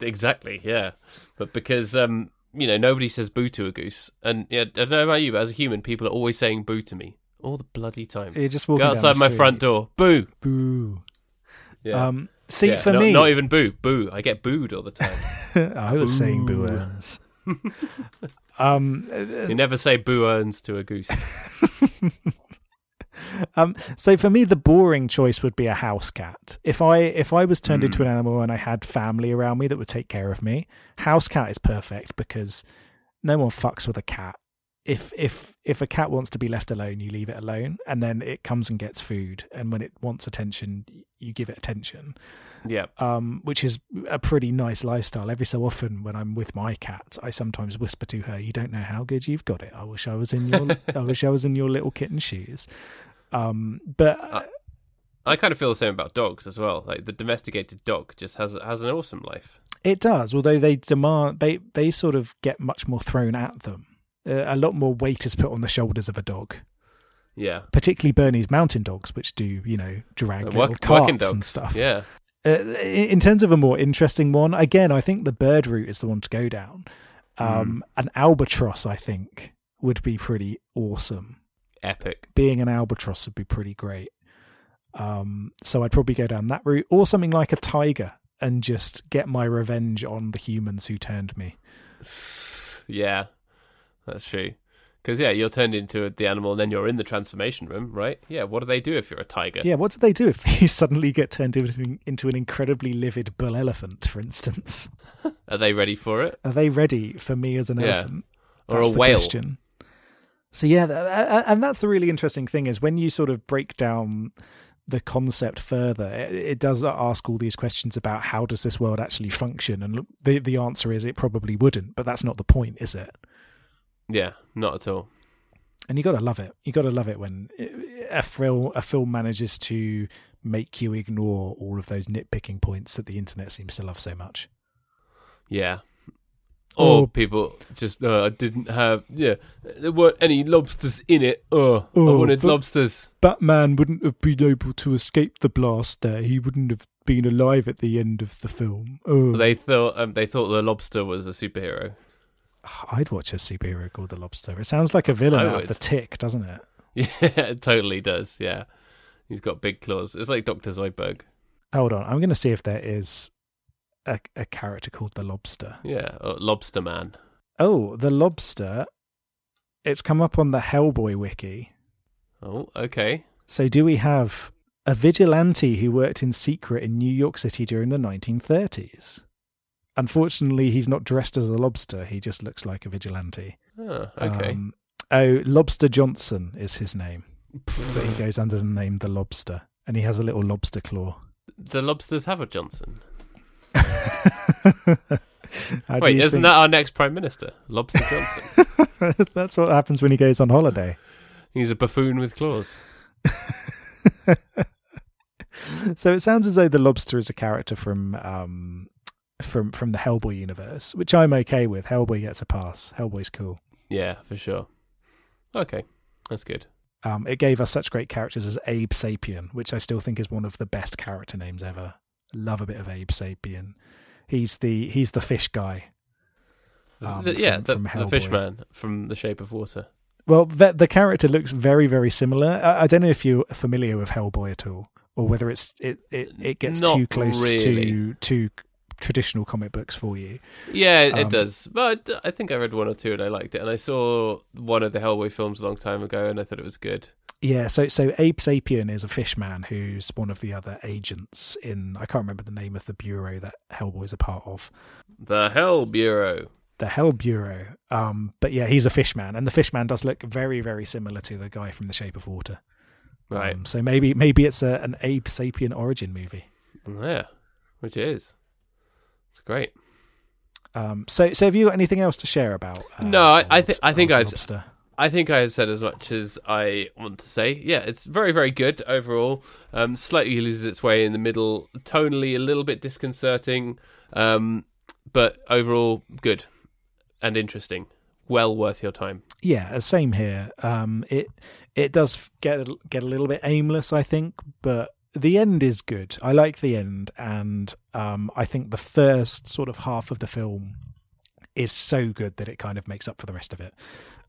Exactly, yeah. But because um, you know, nobody says boo to a goose, and yeah, I don't know about you, but as a human, people are always saying boo to me all the bloody time. You're just walk walking down outside the my front door, boo. Boo. Yeah. Um, see, Yeah, for not, me, not even boo, boo. I get booed all the time. I was saying boo Boo. earns. um, you never say boo earns to a goose. um, so for me, the boring choice would be a house cat. If I if I was turned Mm. into an animal and I had family around me that would take care of me, house cat is perfect because no one fucks with a cat. If if if a cat wants to be left alone, you leave it alone, and then it comes and gets food, and when it wants attention, you give it attention. Yeah. um, which is a pretty nice lifestyle. Every so often, when I'm with my cat, I sometimes whisper to her, "You don't know how good you've got it. I wish I was in your, I wish I was in your little kitten shoes." Um, but Uh, I kind of feel the same about dogs as well. Like the domesticated dog just has has an awesome life. it does. Although they demand, they they sort of get much more thrown at them. Uh, a lot more weight is put on the shoulders of a dog, Yeah. particularly Bernese mountain dogs, which do you know drag Uh, little work- carts and stuff. Yeah. Uh, in terms of a more interesting one, again, I think the bird route is the one to go down. Hmm. Um, An albatross, I think, would be pretty awesome. Epic. Being an albatross would be pretty great. Um, so I'd probably go down that route, or something like a tiger, and just get my revenge on the humans who turned me. Yeah, that's true. Because yeah, you're turned into the animal, and then you're in the transformation room, right? Yeah. What do they do if you're a tiger? Yeah, what do they do if you suddenly get turned into, into an incredibly livid bull elephant, for instance? Are they ready for it? Are they ready for me as an Yeah. elephant? Or That's a whale? question. So yeah, th- and that's the really interesting thing is when you sort of break down the concept further, it, it does ask all these questions about how does this world actually function, and the the answer is it probably wouldn't, but that's not the point, is it? Yeah, not at all. And you got to love it. You got to love it when a film a film manages to make you ignore all of those nitpicking points that the internet seems to love so much. Yeah. Or- Or people just uh, I didn't have yeah there weren't any lobsters in it. Oh, I Oh, wanted but- lobsters. Batman wouldn't have been able to escape the blast there. He wouldn't have been alive at the end of the film. Oh. They thought um, they thought the lobster was a superhero. I'd watch a superhero called the Lobster. It sounds like a villain oh, out of the Tick, doesn't it? Yeah, it totally does. Yeah, he's got big claws. It's like Doctor Zoidberg. Hold on, I'm going to see if there is a, a character called the Lobster. Yeah, or Lobster Man. Oh, the Lobster. It's come up on the Hellboy wiki. Oh, okay. So, do we have a vigilante who worked in secret in New York City during the 1930s? Unfortunately, he's not dressed as a lobster. He just looks like a vigilante. Oh, okay. Um, oh, Lobster Johnson is his name, but he goes under the name the Lobster, and he has a little lobster claw. the lobsters have a Johnson. Wait, isn't think- that our next prime minister, Lobster Johnson? That's what happens when he goes on holiday. he's a buffoon with claws. so it sounds as though the lobster is a character from um from from the Hellboy universe, which I'm okay with. Hellboy gets a pass. Hellboy's cool. Yeah, for sure. Okay, that's good. Um, it gave us such great characters as Abe Sapien, which I still think is one of the best character names ever. Love a bit of Abe Sapien. He's the he's the fish guy. Um, The- yeah, from- the, from the fish man from The Shape of Water. Well, the, the character looks very, very similar. I, I don't know if you're familiar with Hellboy at all, or whether it's it it, it gets Not too close really. to to traditional comic books for you. Yeah, it, it Um, does. But I think I read one or two and I liked it. And I saw one of the Hellboy films a long time ago and I thought it was good. Yeah, so so Abe Sapien is a fishman who's one of the other agents in I can't remember the name of the bureau that Hellboy's a part of. The Hell Bureau. The Hell Bureau. Um but yeah, he's a fishman and the fishman does look very, very similar to the guy from The Shape of Water. Right. Um, so maybe maybe it's a, an Abe Sapien origin movie. yeah, which it is. It's great. Um, so, so have you got anything else to share about? Uh, No, I- I Old- thi- I think I've- I think I have said as much as I want to say. Yeah, it's very, very good overall. Um, slightly loses its way in the middle, tonally a little bit disconcerting, um, but overall good and interesting. Well worth your time. Yeah, uh, same here. Um, it it does get a, get a little bit aimless, I think, but the end is good. I like the end, and um, I think the first sort of half of the film is so good that it kind of makes up for the rest of it.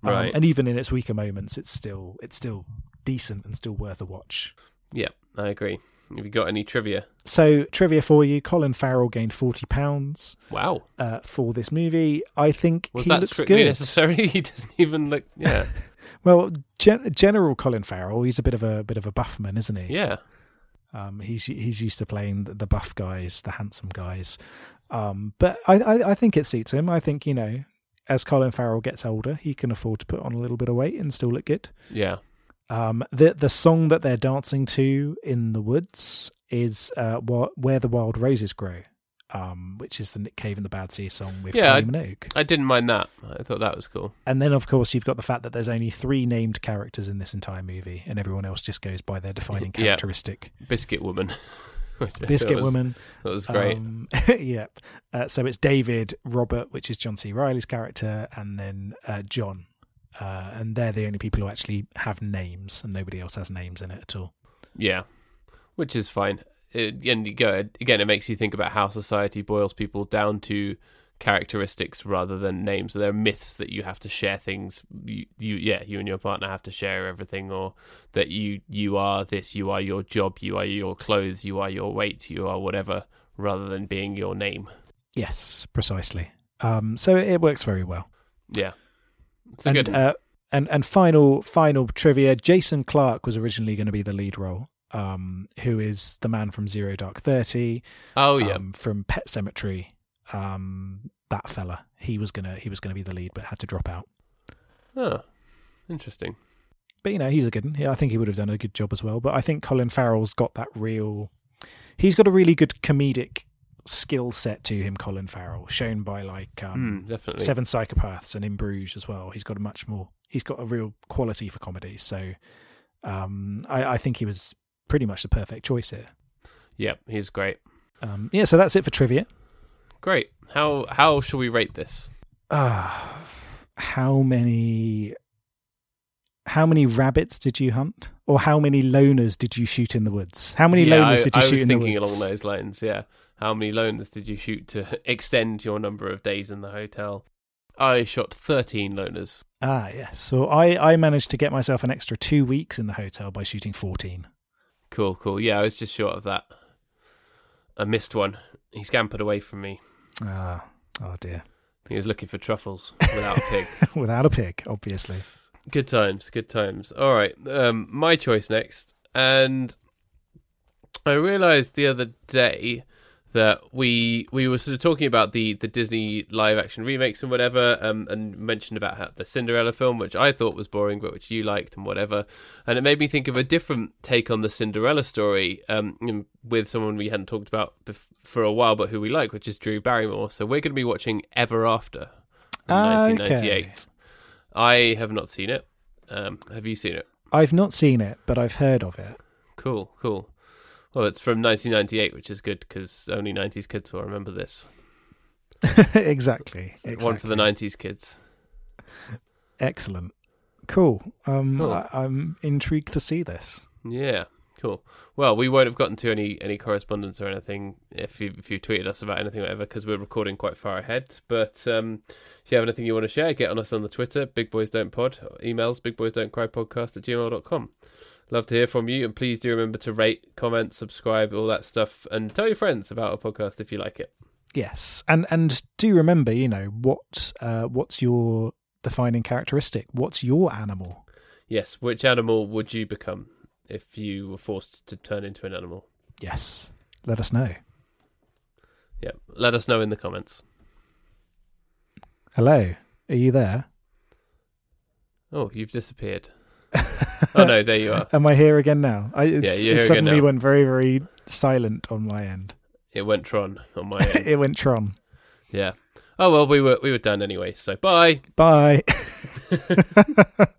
Um, Right. and even in its weaker moments, it's still it's still decent and still worth a watch. Yeah, I agree. Have you got any trivia? So, trivia for you: Colin Farrell gained forty pounds Wow. uh, for this movie. I think Was he that looks strictly good. necessary? He doesn't even look. Yeah. Well, Gen- General Colin Farrell, he's a bit of a bit of a buffman, isn't he? yeah. Um, he's he's used to playing the, the buff guys, the handsome guys. Um, but I, I I think it suits him. I think you know, as Colin Farrell gets older, he can afford to put on a little bit of weight and still look good. Yeah. Um, the the song that they're dancing to in the woods is uh, where the wild roses grow, um, which is the Nick Cave and the Bad Sea song with Yeah, I- Kylie Minogue. I didn't mind that. I thought that was cool. And then, of course, you've got the fact that there's only three named characters in this entire movie, and everyone else just goes by their defining Yeah. characteristic. Biscuit Woman. I Biscuit was- Woman. That was great. Um, yep. Uh, so it's David, Robert, which is John C. Reilly's character, and then uh, John. Uh, and they're the only people who actually have names, and nobody else has names in it at all. Yeah, which is fine. It, and you go again. It makes you think about how society boils people down to characteristics rather than names. So there are myths that you have to share things. You, you, yeah, you and your partner have to share everything, or that you you are this, you are your job, you are your clothes, you are your weight, you are whatever, rather than being your name. Yes, precisely. Um, so it works very well. Yeah, it's a and good. uh, and and final final trivia: Jason Clarke was originally going to be the lead role. Um, who is the man from Zero Dark Thirty? oh yeah, um, from Pet Sematary. Um, that fella, he was gonna he was gonna be the lead, but had to drop out. oh, interesting. But you know, he's a good one. Yeah, I think he would have done a good job as well. But I think Colin Farrell's got that real. He's got a really good comedic skill set to him. Colin Farrell, shown by like um, Mm, definitely. Seven Psychopaths and In Bruges as well. He's got a much more. He's got a real quality for comedy. So um, I, I think he was pretty much the perfect choice here. Yeah, he's great. Um, yeah, so that's it for trivia. Great. How how shall we rate this? Ah, how many? How many rabbits did you hunt, or how many loners did you shoot in the woods? How many yeah, loners I, did you I shoot was in the thinking woods? along those lines. Yeah. How many loners did you shoot to extend your number of days in the hotel? I shot thirteen loners. Ah, yes. So I I managed to get myself an extra two weeks in the hotel by shooting fourteen. Cool, cool. Yeah, I was just short of that. I missed one. He scampered away from me. Ah, oh dear. He was looking for truffles without a pig. Without a pig, obviously. Good times, good times. All right, um, my choice next, and I realised the other day that we we were sort of talking about the the Disney live action remakes and whatever, um, and mentioned about how the Cinderella film, which I thought was boring, but which you liked and whatever, and it made me think of a different take on the Cinderella story, um, with someone we hadn't talked about bef- for a while, but who we like, which is Drew Barrymore. So we're going to be watching Ever After, from Ah, okay. 1998. I have not seen it. Um, have you seen it? I've not seen it, but I've heard of it. Cool, cool. Well, it's from 1998, which is good because only 90s kids will remember this. exactly, exactly. One for the 90s kids. Excellent. Cool. Um, Cool. I, I'm intrigued to see this. Yeah, cool. Well, we won't have gotten to any any correspondence or anything if you if you tweeted us about anything whatever because we're recording quite far ahead. But um, if you have anything you want to share, get on us on the Twitter, Big Boys Don't Pod, emails, Big Boys Don't Cry Podcast at gmail.com. Love to hear from you, and please do remember to rate, comment, subscribe, all that stuff, and tell your friends about our podcast if you like it. Yes, and and do remember, you know what uh, what's your defining characteristic? What's your animal? Yes, which animal would you become if you were forced to turn into an animal? Yes, let us know. Yeah, let us know in the comments. Hello, are you there? Oh, you've disappeared. oh no, there you are. Am I here again now? I, it's, you're it here again suddenly went very very silent on my end. It went Tron on my end. it went Tron. yeah. Oh well, we were we were done anyway. So bye. Bye.